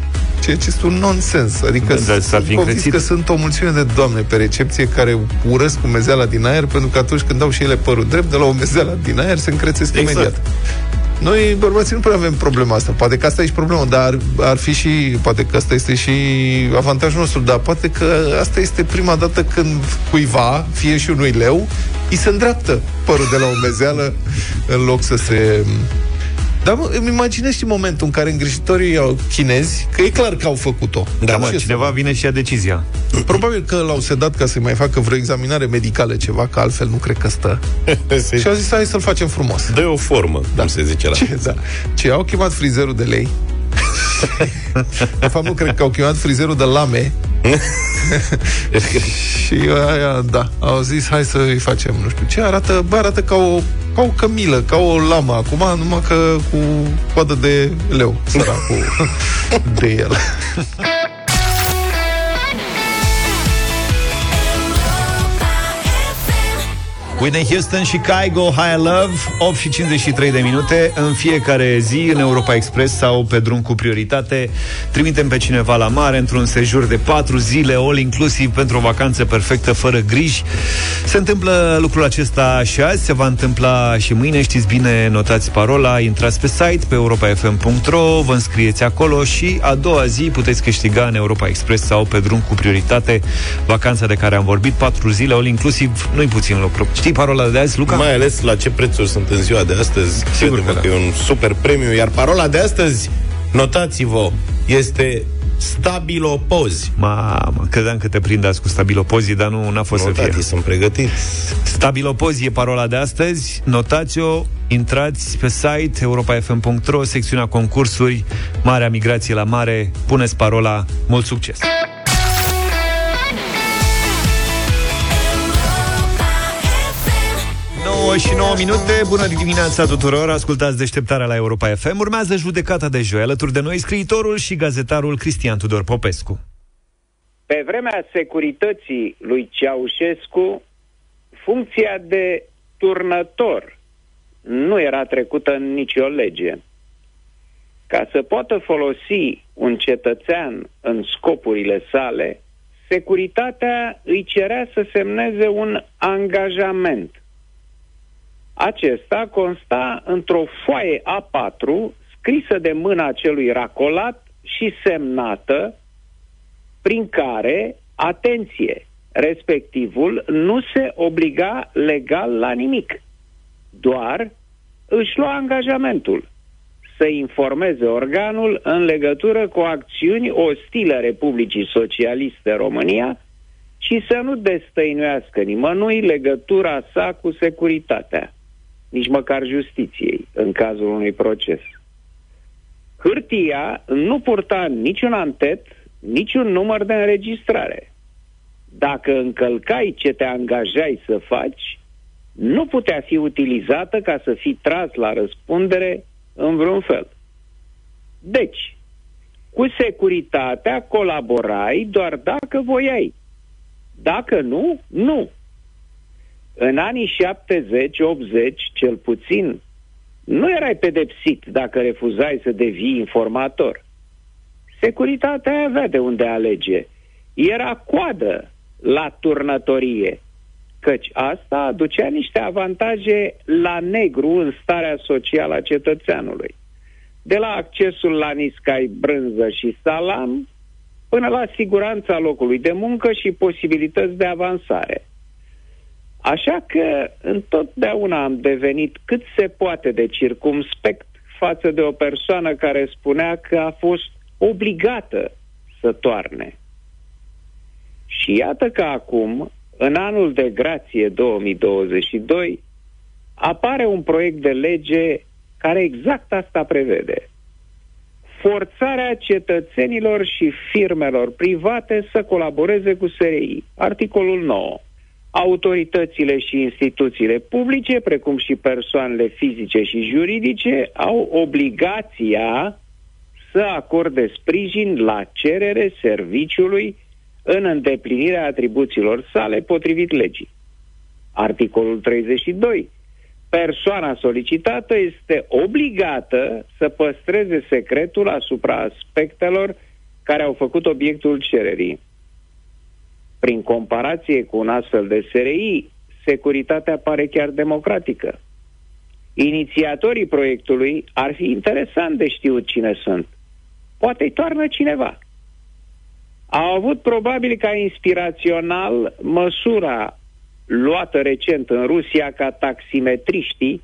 Ceea ce este un nonsens. Adică Da, dar s-ar fi sunt convins încrețit. că sunt o mulțime de doamne pe recepție care urăsc umezeala din aer pentru că atunci când dau și ele părul drept, de la umezeala din aer se încrețesc Exact. imediat. Noi, bărbații, nu prea avem problema asta. Poate că asta e și problema, dar ar, ar fi și... Poate că asta este și avantajul nostru, dar poate că asta este prima dată când cuiva, fie și unui leu, îi se îndreaptă părul de la umezeală în loc să se Dar mă, îmi imaginez și momentul în care îngrijitorii au chinezi, că e clar că au făcut-o. Da, mă, Ce cineva vine și ia decizia. Probabil că l-au sedat ca să-i mai facă vreo examinare medicală, ceva, că altfel nu cred că stă. <laughs> și au zis, hai să-l facem frumos. Dă o formă, da. cum se zice la Ce, da. Ce, au chemat frizerul de lei. <laughs> de fapt, nu cred că au chemat frizerul de lame. <laughs> și aia, da, au zis, hai să-i facem, nu știu ce, arată, bă, arată ca o, ca o cămilă, ca o lamă acum, numai că cu coadă de leu, săracul <laughs> de el. <laughs> Whitney Houston și Kygo High Love 8 și 53 de minute. În fiecare zi în Europa Express Sau pe drum cu prioritate Trimitem pe cineva la mare Într-un sejur de 4 zile All inclusiv pentru o vacanță perfectă Fără griji. Se întâmplă lucrul acesta și azi Se va întâmpla și mâine. Știți bine, notați parola Intrați pe site pe europafm.ro Vă înscrieți acolo Și a doua zi puteți câștiga în Europa Express Sau pe drum cu prioritate Vacanța de care am vorbit 4 zile All inclusiv Nu-i puțin lucru. Știi parola de azi, Luca? Mai ales la ce prețuri sunt în ziua de astăzi. Sigur Crede-mă că că, da. e un super premiu. Iar parola de astăzi, notați-vă, este stabilopozi. Mamă, credeam că te prindați cu stabilopozii, dar nu n-a fost Nu, să fie. tati, sunt pregătit. Stabilopozii e parola de astăzi. Notați-o, intrați pe site europafm.ro, secțiunea concursuri, Marea Migrație la Mare, puneți parola, mult succes! 9 și 9 minute, bună dimineața tuturor, ascultați deșteptarea la Europa FM. Urmează judecata de joi, alături de noi scriitorul și gazetarul Cristian Tudor Popescu. Pe vremea securității lui Ceaușescu, funcția de turnător nu era trecută în nicio lege. Ca să poată folosi un cetățean în scopurile sale, securitatea îi cerea să semneze un angajament. Acesta consta într-o foaie A4 scrisă de mâna celui racolat și semnată prin care, atenție, respectivul nu se obliga legal la nimic, doar își lua angajamentul să informeze organul în legătură cu acțiuni ostile Republicii Socialiste România și să nu destăinuiască nimănui legătura sa cu securitatea, nici măcar justiției, în cazul unui proces. Hârtia nu purta niciun antet, niciun număr de înregistrare. Dacă încălcai ce te angajai să faci, nu putea fi utilizată ca să fii tras la răspundere în vreun fel. Deci, cu securitatea colaborai doar dacă voiai. Dacă nu, nu. În anii 70-80, cel puțin, nu erai pedepsit dacă refuzai să devii informator. Securitatea avea de unde alege. Era coadă la turnătorie, căci asta aducea niște avantaje la negru în starea socială a cetățeanului. De la accesul la niscai, brânză și salam, până la siguranța locului de muncă și posibilități de avansare. Așa că întotdeauna am devenit cât se poate de circumspect față de o persoană care spunea că a fost obligată să toarne. Și iată că acum, în anul de grație 2022, apare un proiect de lege care exact asta prevede. Forțarea cetățenilor și firmelor private să colaboreze cu SRI. Articolul 9 autoritățile și instituțiile publice, precum și persoanele fizice și juridice, au obligația să acorde sprijin la cerere serviciului în îndeplinirea atribuțiilor sale potrivit legii. Articolul 32. Persoana solicitată este obligată să păstreze secretul asupra aspectelor care au făcut obiectul cererii. Prin comparație cu un astfel de SRI, securitatea pare chiar democratică. Inițiatorii proiectului ar fi interesant de știut cine sunt. Poate îi toarnă cineva. Au avut probabil ca inspirațional măsura luată recent în Rusia ca taximetriștii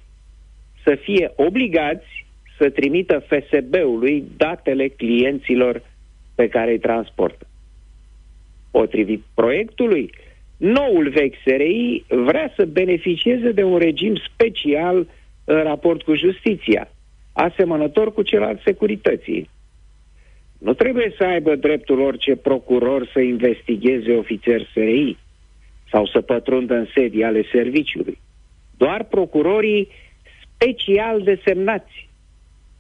să fie obligați să să trimită FSB-ului datele clienților pe care îi transportă. Potrivit proiectului, noul vechi SRI vrea să beneficieze de un regim special în raport cu justiția, asemănător cu cel al securității. Nu trebuie să aibă dreptul orice procuror să investigheze ofițer SRI sau să pătrundă în sedii ale serviciului. Doar procurorii special desemnați,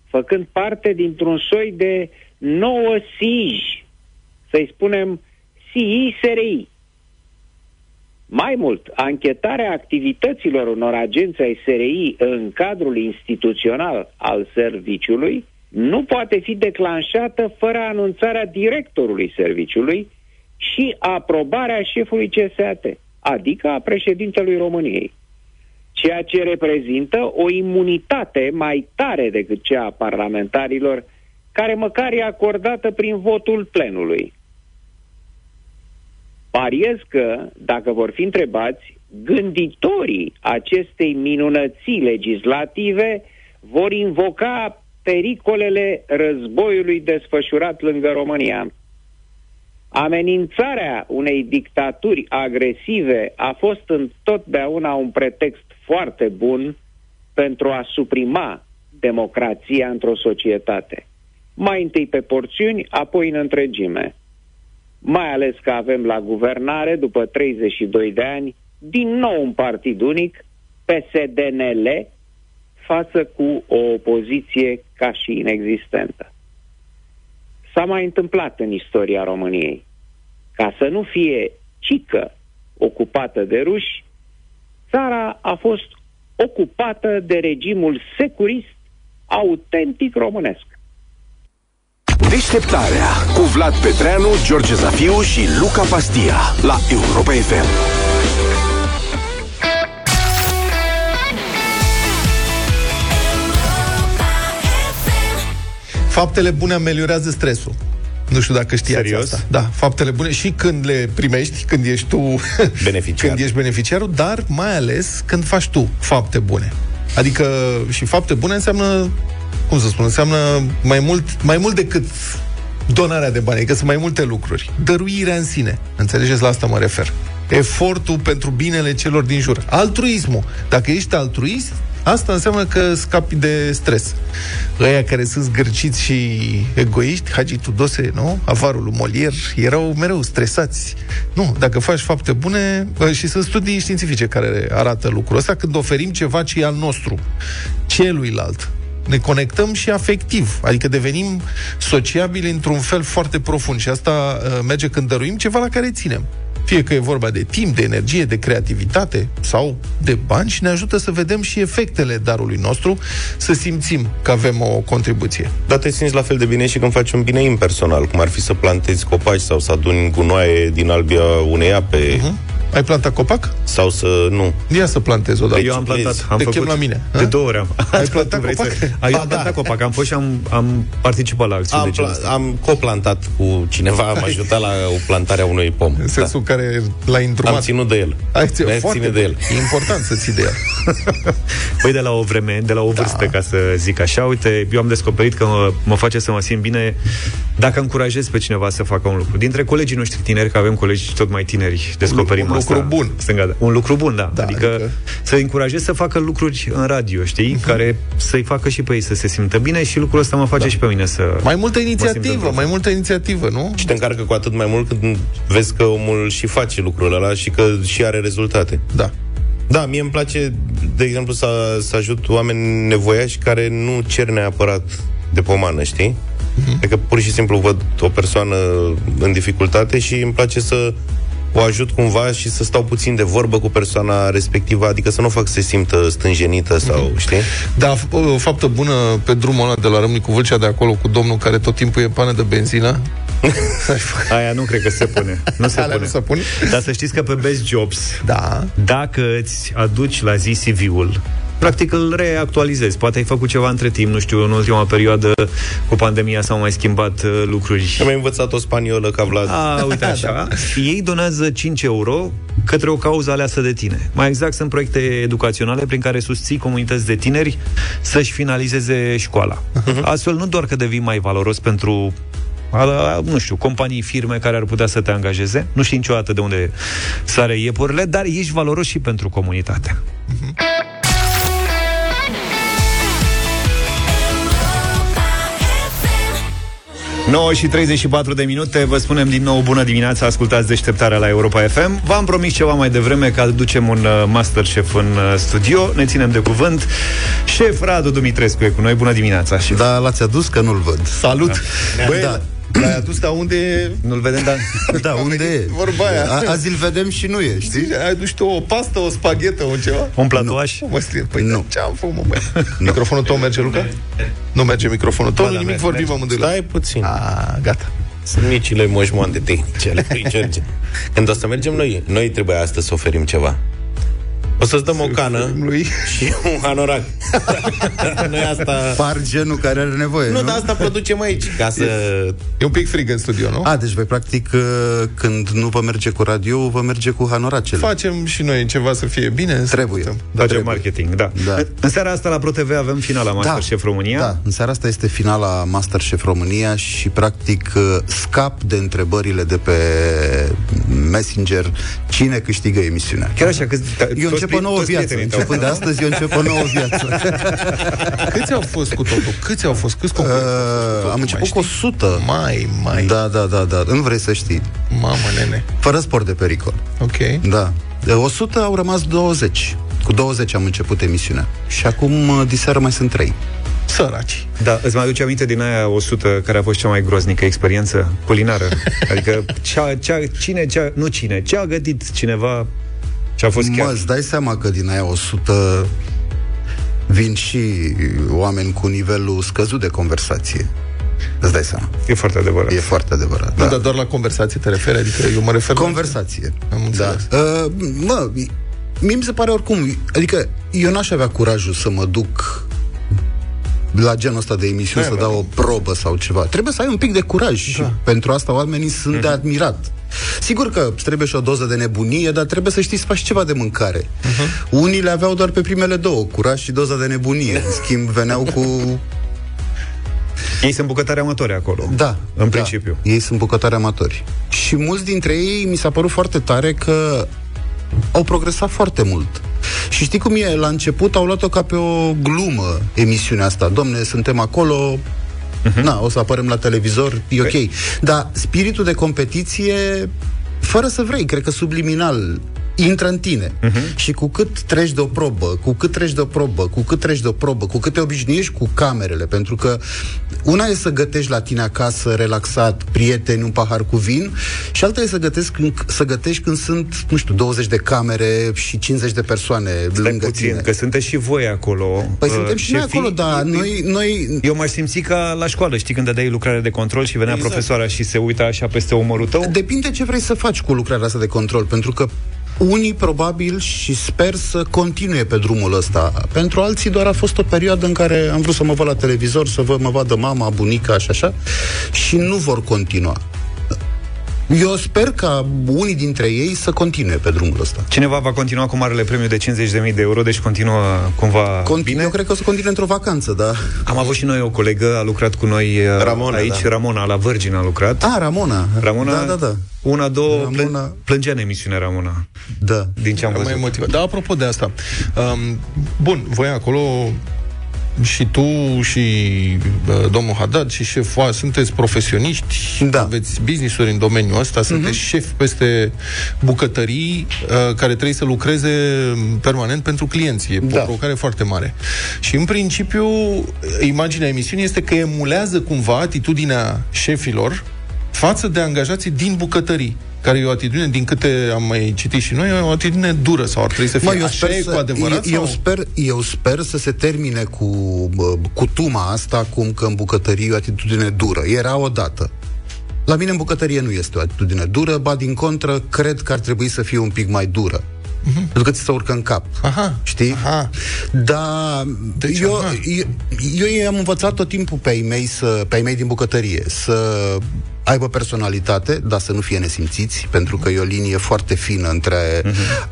făcând parte dintr-un soi de nouă SIJ, să-i spunem SII SRI. Mai mult, anchetarea activităților unor agenți ai SRI în cadrul instituțional al serviciului nu poate fi declanșată fără anunțarea directorului serviciului și aprobarea șefului CSAT, adică a președintelui României, ceea ce reprezintă o imunitate mai tare decât cea a parlamentarilor, care măcar e acordată prin votul plenului. Pariez că, dacă vor fi întrebați, gânditorii acestei minunății legislative vor invoca pericolele războiului desfășurat lângă România. Amenințarea unei dictaturi agresive a fost întotdeauna un pretext foarte bun pentru a suprima democrația într-o societate. Mai întâi pe porțiuni, apoi în întregime. Mai ales că avem la guvernare, după 32 de ani, din nou un partid unic, PSDNL, față cu o opoziție ca și inexistentă. S-a mai întâmplat în istoria României. Ca să nu fie cică ocupată de ruși, țara a fost ocupată de regimul securist autentic românesc. Deșteptarea cu Vlad Petreanu, George Zafiu și Luca Pastia la Europa FM. Faptele bune ameliorează stresul. Nu știu dacă știați Serios? asta. Da, faptele bune și când le primești, când ești tu <laughs> Beneficiar. când ești beneficiarul, dar mai ales când faci tu fapte bune. Adică și fapte bune înseamnă cum să spun, înseamnă mai mult, mai mult decât donarea de bani, adică sunt mai multe lucruri. Dăruirea în sine, înțelegeți, la asta mă refer. Efortul pentru binele celor din jur. Altruismul. Dacă ești altruist, asta înseamnă că scapi de stres. Ăia care sunt zgârciți și egoiști, Hagi Tudose, nu? Avarul lui Molière, erau mereu stresați. Nu, dacă faci fapte bune, bă, și sunt studii științifice care arată lucrul ăsta, când oferim ceva ce e al nostru, celuilalt, ne conectăm și afectiv, adică devenim sociabili într-un fel foarte profund și asta uh, merge când dăruim ceva la care ținem. Fie că e vorba de timp, de energie, de creativitate sau de bani și ne ajută să vedem și efectele darului nostru, să simțim că avem o contribuție. Dar te simți la fel de bine și când faci un bine impersonal, cum ar fi să plantezi copaci sau să aduni gunoaie din albia unei ape. Uh-huh. Ai plantat copac? Sau să... Nu. Ia să plantezi odată. Eu am plantat, am Te făcut chem la mine. De ha? două ori am. Ai plantat Vrei copac? Să... A, eu am Ba, plantat da. copac, am fost și am, am participat la acțiuni Am, de genul pla- ăsta. am coplantat cu cineva, am ajutat la o plantare a unui pom. <laughs> În sensul da. care l-ai îndrumat. Am ținut de el. Ai ținut Mi-a foarte ține de el. E important să ții de el. <laughs> Păi de la o vreme, de la o vârstă, ca să zic așa, uite, eu am descoperit că mă, mă face să mă simt bine dacă încurajez pe cineva să facă un lucru. Dintre colegii noștri tineri, că avem colegi tot mai tineri, descoperim un asta. Lucru bun. Stânga, da. Un lucru bun, da. Da, adică, adică- să încurajez să facă lucruri în radio, știi? Mhm. Care să-i facă și pe ei să se simtă bine și lucrul ăsta mă face și pe mine să... Mai multă mă simt inițiativă, într-un mai multă inițiativă, nu? Și te încarcă cu atât mai mult când vezi că omul și face lucrul ăla și că și are rezultate. Da. Da, mie îmi place, de exemplu, să, să ajut oameni nevoiași care nu cer neapărat de pomană, știi? Uh-huh. Adică pur și simplu văd o persoană în dificultate și îmi place să o ajut cumva și să stau puțin de vorbă cu persoana respectivă, adică să nu o fac să se simtă stânjenită sau, știi? Da, f- o faptă bună pe drumul ăla de la Râmnicu Vâlcea de acolo cu domnul care tot timpul e pană de benzină. <laughs> Aia nu cred că se pune. Nu se Alea pune. nu se pun? Dar să știți că pe Best Jobs, Da. dacă îți aduci la zi CV-ul Practic îl reactualizezi. Poate ai făcut ceva între timp, nu știu, în ultima perioadă cu pandemia s-au mai schimbat uh, lucruri. Am mai învățat o spaniolă ca Vlad. A, uite așa. <laughs> da. Ei donează 5 euro către o cauză aleasă de tine. Mai exact, sunt proiecte educaționale prin care susții comunități de tineri să-și finalizeze școala. Uh-huh. Astfel, nu doar că devii mai valoros pentru a, a, nu știu, companii, firme care ar putea să te angajeze, nu știi niciodată de unde sare iepurile, dar ești valoros și pentru comunitate. 9 și 34 de minute, vă spunem din nou bună dimineața, ascultați deșteptarea la Europa FM. V-am promis ceva mai devreme că aducem un uh, masterchef în uh, studio, ne ținem de cuvânt. Șef Radu Dumitrescu e cu noi, bună dimineața. Șef. Da, l-ați adus că nu-l văd. Salut! Da. Băi, Da. L-ai adus, dar unde e? Nu-l vedem, dar... <laughs> Da, unde e? Vorba aia. A, azi îl vedem și nu e, știi? Ai adus tu o pastă, o spaghetă, un ceva? Un platoaș? Nu. Mă scrie, păi nu. ce am făcut, mă, băi? <laughs> Microfonul tău merge, Luca? Nu merge microfonul tău, Ba nu da, nimic, merge, vorbim merge. amândoi. Stai puțin. A, gata. Sunt micile moșmoante tehnice ale lui George. Când o să mergem noi, noi trebuie astăzi să oferim ceva. O să-ți dăm o cană lui. și un hanorac. <laughs> noi asta... Par genul care are nevoie, nu? Nu, dar asta producem aici, ca să... E un pic frig în studio, nu? A, deci voi practic uh, când nu vă merge cu radio, vă merge cu hanoracele. Facem și noi ceva să fie bine. să Trebuie. putem. Facem trebuie. marketing, da. Da. În seara asta la ProTV avem finala Masterchef România. Da, în seara asta este finala Masterchef România și practic uh, scap de întrebările de pe Messenger cine câștigă emisiunea. Chiar așa, că Eu încep o nouă viață. Începând de astăzi, eu încep o nouă viață. Câți au fost cu totul? Câți au fost? Câți concurente au fost cu Uh, totul? am început Mai cu știi? 100. Mai, mai. Da, da, da, da. Nu vrei să știi. Mamă, nene. Fără sport de pericol. Ok. Da. De 100 au rămas 20. Cu 20 am început emisiunea. Și acum, uh, diseară, mai sunt 3. Săraci. Da, îți mai aduce aminte din aia 100 care a fost cea mai groznică experiență culinară? <laughs> Adică cea, cea, cine, cea, nu cine, ce a gătit cineva ce a fost chiar... Mă, îți dai seama că din aia 100 vin și oameni cu nivelul scăzut de conversație. Îți dai seama. E foarte adevărat. E foarte adevărat. Da. Da. Dar doar la conversație te referi? Adică eu mă refer Conversație. Am Da. înțeles. Uh, mă, mie mi se pare oricum, adică eu n-aș avea curajul să mă duc la genul ăsta de emisiune Da, să da. dau o probă sau ceva. Trebuie să ai un pic de curaj și pentru asta oamenii sunt de admirat. Sigur că îți trebuie și o doză de nebunie, dar trebuie să știți să faci ceva de mâncare. Unii le aveau doar pe primele două, curaj și doza de nebunie. În schimb, veneau cu... Ei sunt bucătari amatori acolo. Da. În da. principiu. Ei sunt bucătari amatori. Și mulți dintre ei mi s-a părut foarte tare că au progresat foarte mult. Și știi cum e? La început au luat-o ca pe o glumă emisiunea asta. Domne, suntem acolo, na, o să apărăm la televizor, e ok. Dar spiritul de competiție, fără să vrei, cred că subliminal, intră în tine. Și cu cât treci de o probă, cu cât treci de o probă, cu cât treci de o probă, cu cât te obișnuiești cu camerele, pentru că una e să gătești la tine acasă, relaxat, prieteni, un pahar cu vin, și alta e să gătești când, să gătești când sunt, nu știu, 20 de camere și 50 de persoane Stai lângă puțin, tine. că sunteți și voi acolo. Păi uh, suntem și noi șefii. acolo, dar noi, noi Eu m-aș simți ca la școală, știi, când dădeai lucrare de control și venea Exact. profesoara și se uita așa peste umărul tău? Depinde ce vrei să faci cu lucrarea asta de control, pentru că unii probabil și sper să continue pe drumul ăsta. Pentru alții doar a fost o perioadă în care am vrut să mă văd la televizor, să văd, mă vadă mama, bunica și așa, și nu vor continua. Eu sper ca unii dintre ei să continue pe drumul ăsta. Cineva va continua cu marele premiu de 50.000 de euro, deci continuă cumva Continu- bine. Eu cred că o să continue într-o vacanță, da. Am avut și noi o colegă, a lucrat cu noi uh, Ramona, aici, da. Ramona, la Virgin a lucrat. A, Ramona. Ramona, Da, da, da. una, două, Ramona- Ramona... plângea în emisiune Ramona, Da. din ce am Am mai văzut. motivat. Dar apropo de asta, um, bun, voi acolo și tu și uh, domnul Haddad și șeful sunteți profesioniști, Da. aveți business-uri în domeniul ăsta, sunteți șef peste bucătării uh, care trebuie să lucreze permanent pentru clienți. E o Da. provocare foarte mare. Și în principiu, imaginea emisiunii este că emulează cumva atitudinea șefilor față de angajații din bucătării care e o atitudine, din câte am mai citit și noi, e o atitudine dură sau ar trebui să fie Mă, eu așa sper, e să, cu adevărat? eu, eu, sau? sper, eu sper să se termine cu bă, cutuma asta, cum că în bucătărie e o atitudine dură. Era odată. La mine în bucătărie nu este o atitudine dură, ba din contră, cred că ar trebui să fie un pic mai dură. Pentru că ți se urcă în cap. Aha. Știi? Aha. Dar Deci, eu, aha. eu, eu i-am învățat tot timpul pe ei mei, să, pe ei mei din bucătărie să aibă personalitate, dar să nu fie nesimțiți, pentru că e o linie foarte fină între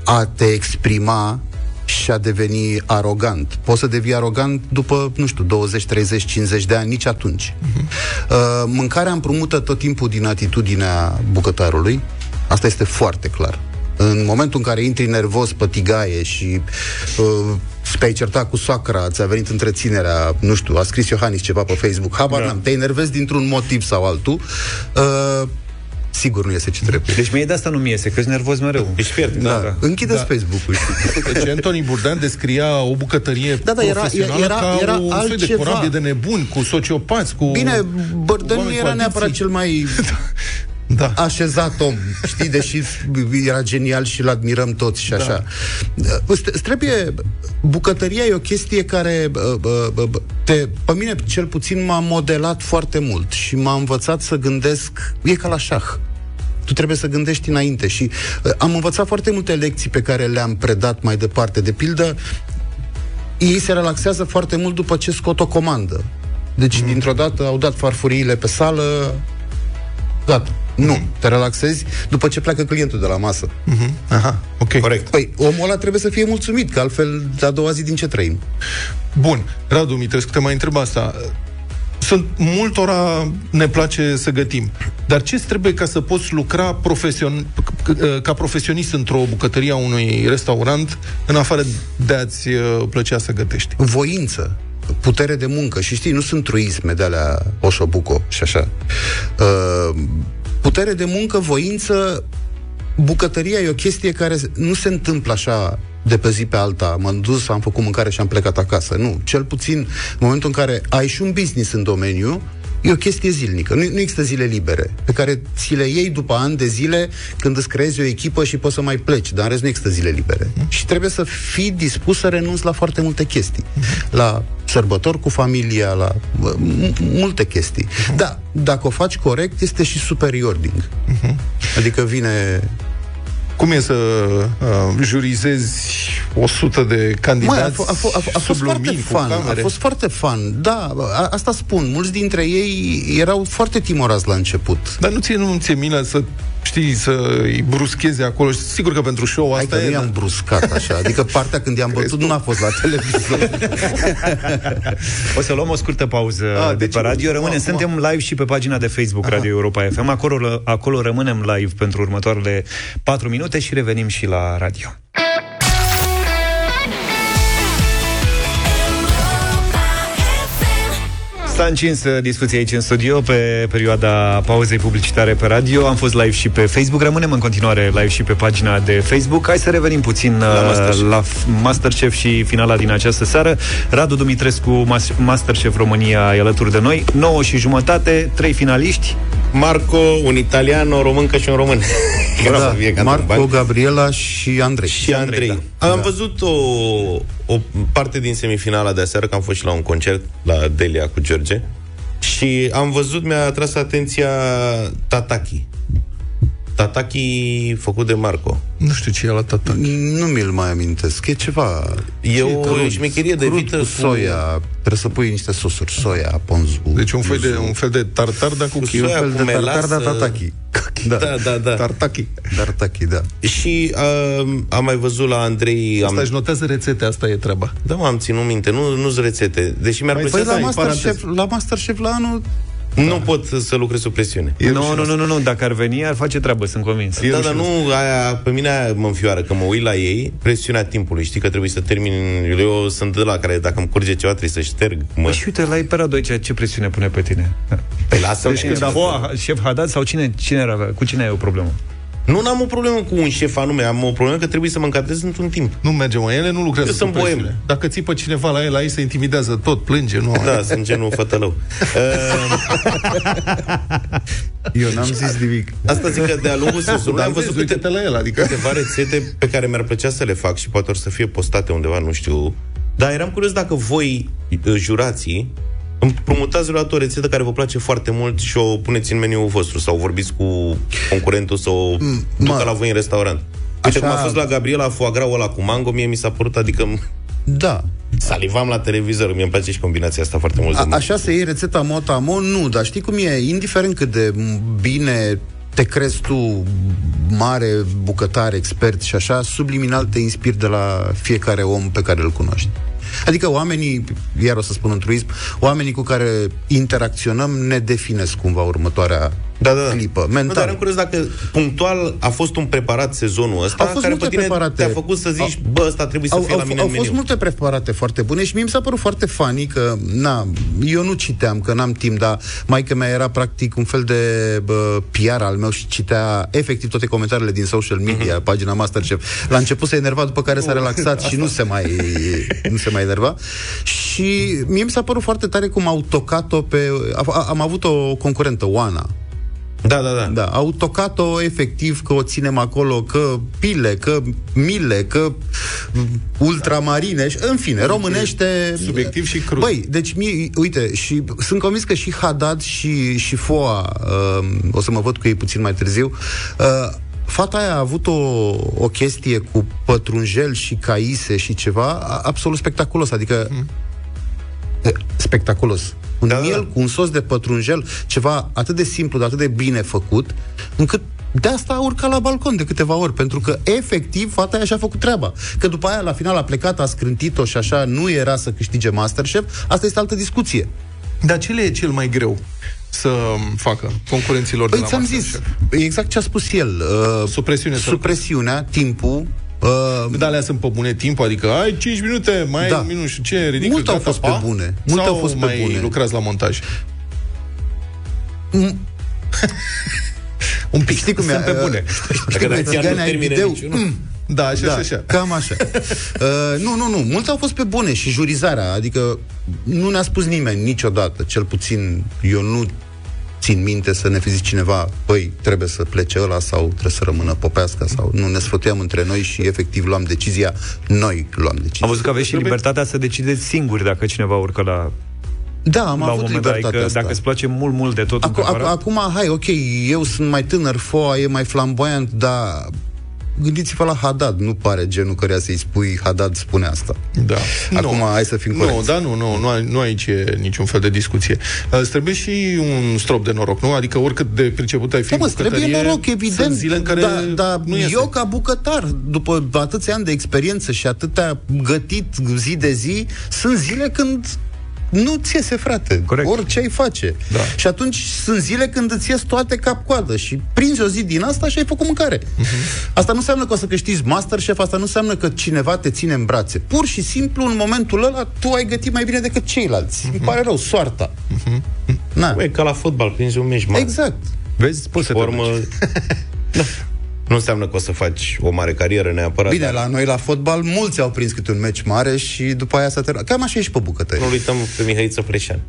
a te exprima și a deveni arogant. Poți să devii arogant după, nu știu, 20, 30, 50 de ani, nici atunci. Uh, mâncarea împrumută tot timpul din atitudinea bucătarului. Asta este foarte clar. În momentul în care intri nervos pe tigaie și uh, te-ai certat cu soacra, ți-a venit întreținerea, nu știu, a scris Iohannis ceva pe Facebook, habar da. n-am, te enervezi dintr-un motiv sau altul, uh, sigur nu iese ce trebuie. Deci mie de asta nu mi iese, că sunt nervos mereu. Ești fiert. Da, da. închideți Da. Facebook-ul. știi. Deci Anthony Burdan descria o bucătărie Da, da, era- profesională era- ca era un soi de altceva. corabie de nebuni, cu sociopați, cu... Bine, Bărdân nu oameni cu era neapărat adicții. cel mai <laughs> Da. așezat om, știi, deși era genial și îl admirăm toți și așa. Da. Îți trebuie, bucătăria e o chestie care bă, bă, bă, bă, te, pe mine cel puțin m-a modelat foarte mult și m-a învățat să gândesc, e ca la șah. Tu trebuie să gândești înainte și uh, am învățat foarte multe lecții pe care le-am predat mai departe. De pildă, ei se relaxează foarte mult după ce scot o comandă. Deci, mm. dintr-o dată, au dat farfuriile pe sală, gata. Nu, te relaxezi după ce pleacă clientul de la masă. Mhm. Aha, ok. Corect. Păi, omul ăla trebuie să fie mulțumit, că altfel, a doua zi din ce trăim? Bun, Radu Mitrescu, te mai întreb asta. Sunt multora ne place să gătim. Dar ce trebuie ca să poți lucra profesion, ca profesionist într-o bucătărie a unui restaurant, în afară de a-ți uh, plăcea să gătești? Voință, putere de muncă. Și știi, nu sunt truisme de alea Oșobuco și așa. Uh, putere de muncă, voință, bucătăria e o chestie care nu se întâmplă așa de pe zi pe alta, m-am dus, am făcut mâncare și am plecat acasă. Nu, cel puțin în momentul în care ai și un business în domeniu, e o chestie zilnică. Nu, nu există zile libere, pe care ți le iei după ani de zile când îți creezi o echipă și poți să mai pleci, dar în rest nu există zile libere. Și trebuie să fii dispus să renunți la foarte multe chestii. La sărbători cu familia, la uh, m- multe chestii. Da, dacă o faci corect, este și superioring. Adică vine Cum e să uh, jurizezi 100 de candidați Măi, a, f- a, f- a, f- a fost sub foarte lumini, cu fan, a camere? fost foarte fan. Da, a, asta spun. Mulți dintre ei erau foarte timorați la început. Dar nu ție, nu ție milă să știi, să îi bruscheze acolo. Sigur că pentru show Hai asta că e... nu i-am bruscat așa. Adică partea când i-am bătut nu a fost la televizor. <laughs> O să luăm o scurtă pauză A, de deci- pe radio. Rămânem, acum- suntem live și pe pagina de Facebook Radio Europa FM. Acolo, acolo rămânem live pentru următoarele 4 minute și revenim și la radio. S-a încins uh, discuția aici în studio pe perioada pauzei publicitare pe radio. Am fost live și pe Facebook. Rămânem în continuare live și pe pagina de Facebook. Hai să revenim puțin la Masterchef. la f- Masterchef și finala din această seară. Radu Dumitrescu, Mas- Masterchef România, e alături de noi. 9 și jumătate, trei finaliști. Marco, un italian, o româncă și un român. <laughs> Ca să fie ca Marco, bani. Gabriela și Andrei. și Andrei. da. Am Da. văzut o, o parte din semifinala de aseară, că am fost și la un concert la Delia cu George. Și am văzut, mi-a atras atenția Tataki. Tataki făcut de Marco. Nu știu ce e la tata. Nu mi-l mai amintesc. E ceva... E ce o crud, șmecherie de crud vită cu cu- soia. Trebuie să pui niște sosuri. Soia, ponzu. Deci un fel de, un fel de tartar, dar cu, Cu chiu. soia, fel cu de tartar, melasă. dar tataki. <laughs> Da, da, da. Tartaki. Tartaki, da. Și uh, am mai văzut la Andrei... Asta Am... își notează rețete, asta e treaba. Da, m-am ținut minte, nu, nu-s rețete. Deși mi-ar Păi, plăcea Păi să la ai Masterchef, la Masterchef la anul Nu pot să lucrez sub presiune. Nu, nu, nu, nu, nu, dacă ar veni, ar face treabă, sunt convins. Da, dar nu, aia, pe mine aia mă înfioară, că mă uit la ei, presiunea timpului, știi că trebuie să termin, eu sunt de la care dacă îmi curge ceva trebuie să șterg, mă, Păi și uite, la Ipera 2, ce, ce presiune pune pe tine? Păi lasă Deci când a fost șef Haddad sau cine, cine era, cu cine ai o problemă? Nu am o problemă cu un șef anume, am o problemă că trebuie să mă încadrez într-un timp. Nu merge, mă, ele nu lucrează Eu sub sunt boem. presiune. Dacă țipă cineva la el, la ei se intimidează tot, plânge, nu Da, sunt genul fătălău. <laughs> Eu n-am zis nimic. Asta zic că de-a lungul <laughs> sezonului Dar am văzut vezi, câte, uite-te la el, adică... câteva rețete pe care mi-ar plăcea să le fac și poate or să fie postate undeva, nu știu. Dar eram curios dacă voi, uh, jurații, împrumutați vreodată o rețetă care vă place foarte mult și o puneți în meniul vostru sau vorbiți cu concurentul să o ducă mă. la voi în restaurant. Uite Așa- cum a fost la Gabriela Foagrau ăla cu mango, mie mi s-a părut, adică Da. salivam la televizor, mie îmi place și combinația asta foarte mult. de A, mult. așa se iei rețeta mot nu, dar știi cum e? Indiferent cât de bine te crezi tu mare bucătar, expert și așa, subliminal te inspiri de la fiecare om pe care îl cunoști. Adică oamenii, iar o să spun un truism, oamenii cu care interacționăm ne definesc cumva următoarea da, da. clipă, Nu, dar mental. am curios dacă punctual a fost un preparat sezonul ăsta Au fost care multe pe tine preparate. te-a făcut să zici, bă, ăsta trebuie să au, fie au, la mine au în fost meniu. multe preparate foarte bune și mie mi s-a părut foarte funny că, na, eu nu citeam, că n-am timp, dar maica mea era practic un fel de bă, PR al meu și citea efectiv toate comentariile din social media, Mhm. pagina Masterchef. La început se enerva, după care s-a relaxat și nu se mai nu se mai enerva. Și mie mi s-a părut foarte tare cum au tocat-o pe... a- a- Am avut o concurentă, Oana, Da, da, da. da, au tocat-o efectiv că o ținem acolo, că pile, că mile, că ultramarine, și- în fine, românește... Subiectiv și crud. Băi, deci, mie, uite, și sunt convins că și Haddad și, și Foa, uh, o să mă văd cu ei puțin mai târziu, uh, Fata aia a avut o, o chestie cu pătrunjel și caise și ceva a- absolut spectaculos, adică Mhm. E, spectaculos. Un da, miel cu un sos de pătrunjel, ceva atât de simplu, dar atât de bine făcut, încât de asta a urcat la balcon de câteva ori, pentru că efectiv fata aia și-a făcut treaba. Că după aia la final a plecat, a scrântit-o și așa nu era să câștige Masterchef, asta este altă discuție. Dar ce le e cel mai greu să facă concurenților de Păi la ți-am Masterchef? zis, exact ce a spus el. Uh, Supresiune. supresiunea, timpul, uh, Dar alea sunt pe bune timpul, adică ai 5 minute, mai Da. ai minut și ce, ridică, Multe au gata, fost pa? pe bune. Multe Sau au fost pe mai bune. lucrați la montaj? Un pic. Știi cum e? Sunt pe bune. <laughs> Știi cum e? Țigane ai video? Mm. Da, așa da, și așa. Cam așa. <laughs> uh, nu, nu, nu. Mulți au fost pe bune și jurizarea. Adică nu ne-a spus nimeni niciodată, cel puțin eu nu țin minte să ne fi zis cineva, păi, trebuie să plece ăla sau trebuie să rămână popească sau nu, ne sfătuiam între noi și efectiv luam decizia, noi luam decizia. Am văzut că aveți și libertatea să decideți singuri dacă cineva urcă la Da, am la un avut moment dat, libertatea adică asta. dacă îți place mult, mult de tot un Acu, acu, preparat, acum, hai, ok, eu sunt mai tânăr, foa e mai flamboyant, dar gândiți-vă la Haddad, nu pare genul căreia să-i spui Haddad spune asta. Da. Acum, Nu. hai să fim Nu, corecți. da, nu, nu, nu, ai- nu aici e niciun fel de discuție. Uh, Îți trebuie și un strop de noroc, nu? Adică oricât de priceput ai fi Da, în mă, îți trebuie bucătărie, noroc, evident. Sunt zile în care da, da, nu iese. eu ca bucătar, după atâția ani de experiență și atâtea gătit zi de zi, sunt zile când nu ți iese, frate. Corect. Orice ai face. Da. Și atunci sunt zile când îți ies toate cap-coadă și prinzi o zi din asta și ai făcut mâncare. Uh-huh. Asta nu înseamnă că o să câștigi Masterchef, asta nu înseamnă că cineva te ține în brațe. Pur și simplu, în momentul ăla, tu ai gătit mai bine decât ceilalți. Uh-huh. Îmi pare rău, soarta. Na. Băi, ca la fotbal, prinzi un meci mare. Exact. Vezi, poți să te Formă... <laughs> da. Nu înseamnă că o să faci o mare carieră neapărat. Bine, dar la noi la fotbal mulți au prins câte un meci mare și după aia s-a terminat. Cam așa e și pe bucătărie. Nu uităm pe Mihaiță Freșan.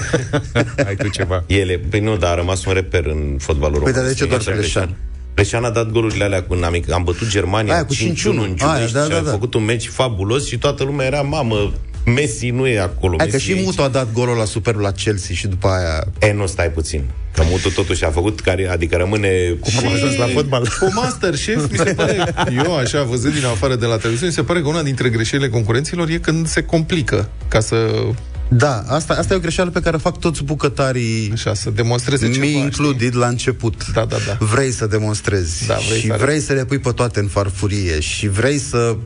<laughs> ai tu ceva. Ele, păi nu, dar a rămas un reper în fotbalul Păi, român. dar de ce doar Mihaiță Freșan? Freșan a dat golurile alea când am, am bătut Germania Aia, cu 5-1 5-1. în Giulești Aia, da, și da, a da. făcut un meci fabulos și toată lumea era, mamă, Messi nu e acolo. Hai că Messi și e aici. Mutu a dat golul la superul la Chelsea și după aia... E, nu, stai puțin. Că Mutu totuși a făcut, care, adică rămâne... Cum am ajuns la fotbal? Cu Masterchef, mi se pare, eu așa, văzând din afară de la televiziune, mi se pare că una dintre greșelile concurenților e când se complică ca să... Da, asta, asta e o greșeală pe care o fac toți bucătarii Așa, să demonstreze ceva, Mi included la început. Da, da, da. Vrei să demonstrezi Da, vrei și să vrei să le pui pe toate în farfurie și vrei să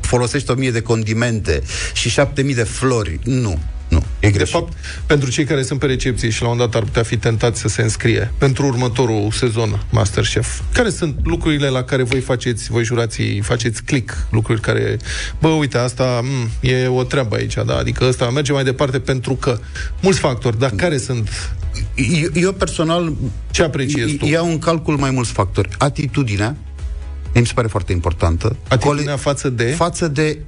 folosești o mie de condimente și șapte mii de flori. Nu, nu, e De greșit. fapt, pentru cei care sunt pe recepție și la un dat ar putea fi tentați să se înscrie pentru următorul sezon Masterchef, care sunt lucrurile la care voi faceți, voi jurații, faceți click, lucruri care, bă, uite, asta m, e o treabă aici, da? Adică ăsta merge mai departe pentru că mulți factori, dar care sunt eu, eu personal ce apreciezi tu? iau în calcul mai mulți factori. Atitudinea, mi se pare foarte importantă. Atitudinea față de? Față de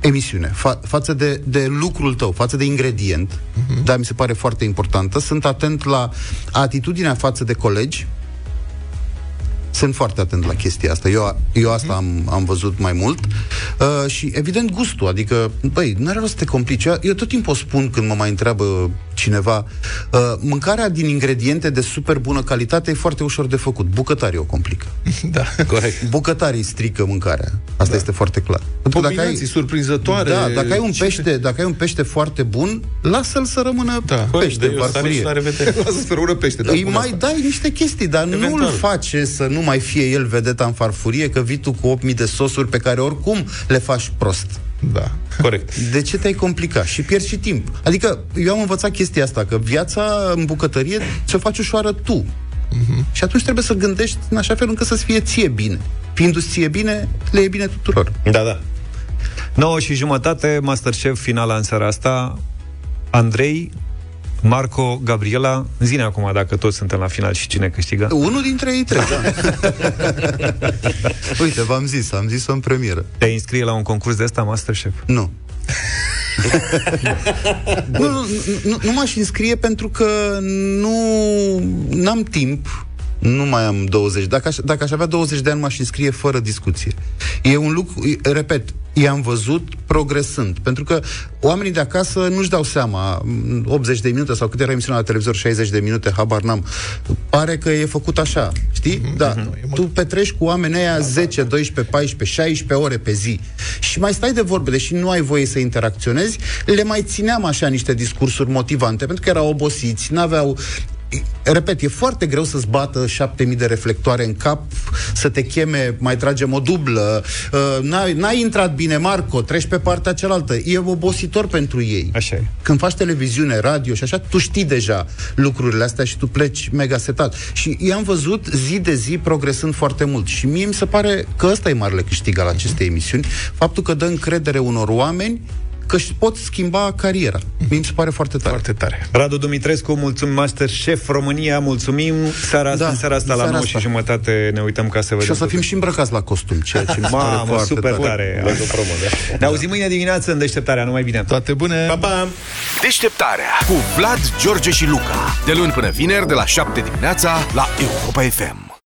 emisiune, fa- față de, de lucrul tău, față de ingredient, uh-huh. da, mi se pare foarte importantă. Sunt atent la atitudinea față de colegi. Sunt foarte atent la chestia asta. Eu, eu asta am, am văzut mai mult. Uh, și, evident, gustul. Adică, băi, nu are rost să te complici. Eu, eu tot timpul o spun când mă mai întreabă cineva. Uh, mâncarea din ingrediente de super bună calitate e foarte ușor de făcut. Bucătarii o complică. <laughs> Da. Corect. Bucătarii strică mâncarea. Asta da. este foarte clar. Pentru că Combinații surprinzătoare. Da, dacă ai un Ce- pește, dacă ai un pește foarte bun, lasă-l să rămână da. pește în farfurie. Lasă să rămână pește. Da, Îi bun mai asta. dai niște chestii, dar Eventual. nu-l face să nu mai fie el vedeta în farfurie, că vii tu cu 8000 de sosuri pe care oricum le faci prost. Da. Corect. De ce te-ai complicat? Și pierzi și timp. Adică, eu am învățat chestia asta, că viața în bucătărie ți-o faci ușoară tu. Uh-huh. Și atunci trebuie să gândești în așa fel încât să-ți fie ție bine. Fiindu-ți ție bine, le e bine tuturor. Da, da. 9 și jumătate, Masterchef, finala în seara asta. Andrei, Marco, Gabriela, zine acum dacă toți suntem la final și cine câștigă. Unul dintre ei trei, da. <laughs> Uite, v-am zis, am zis-o în premieră. Te înscrie la un concurs de ăsta, Masterchef? Nu. <laughs> nu, nu, nu, nu m-aș înscrie pentru că nu am timp nu mai am 20. Dacă aș, dacă aș avea 20 de ani, m-aș înscrie fără discuție. E un lucru, e- repet, i-am văzut progresând. Pentru că oamenii de acasă nu-și dau seama, m, 80 de minute sau cât era emisiunea la televizor, 60 de minute, habar n-am. Pare că e făcut așa, știi? Da. Tu petreci cu oamenii aia 10, 12, 14, 16 ore pe zi. Și mai stai de vorbe, deși nu ai voie să interacționezi, le mai țineam așa niște discursuri motivante, pentru că erau obosiți, n-aveau Repet, e foarte greu să-ți bată 7000 de reflectoare în cap, să te cheme, mai tragem o dublă, uh, n-ai, n-ai intrat bine, Marco, treci pe partea cealaltă. E obositor pentru ei. Așa e. Când faci televiziune, radio și așa, tu știi deja lucrurile astea și tu pleci mega setat. Și i-am văzut zi de zi progresând foarte mult. Și mie mi se pare că ăsta e marele câștig al acestei emisiuni, faptul că dă încredere unor oameni că își pot schimba cariera. Mie mi se pare foarte tare. Foarte tare. Radu Dumitrescu, mulțumim Master Chef România, mulțumim. Seara, Da, în seara asta în la seara 9 asta. și jumătate ne uităm ca să vedem. Și o să fim și îmbrăcați la costum, ceea ce mi se pare Mamă, foarte super tare. tare. Ne auzim mâine dimineață în deșteptarea. Numai bine. Toate bune. Pa, pa! Deșteptarea cu Vlad, George și Luca. De luni până vineri, de la 7 dimineața, la Europa FM.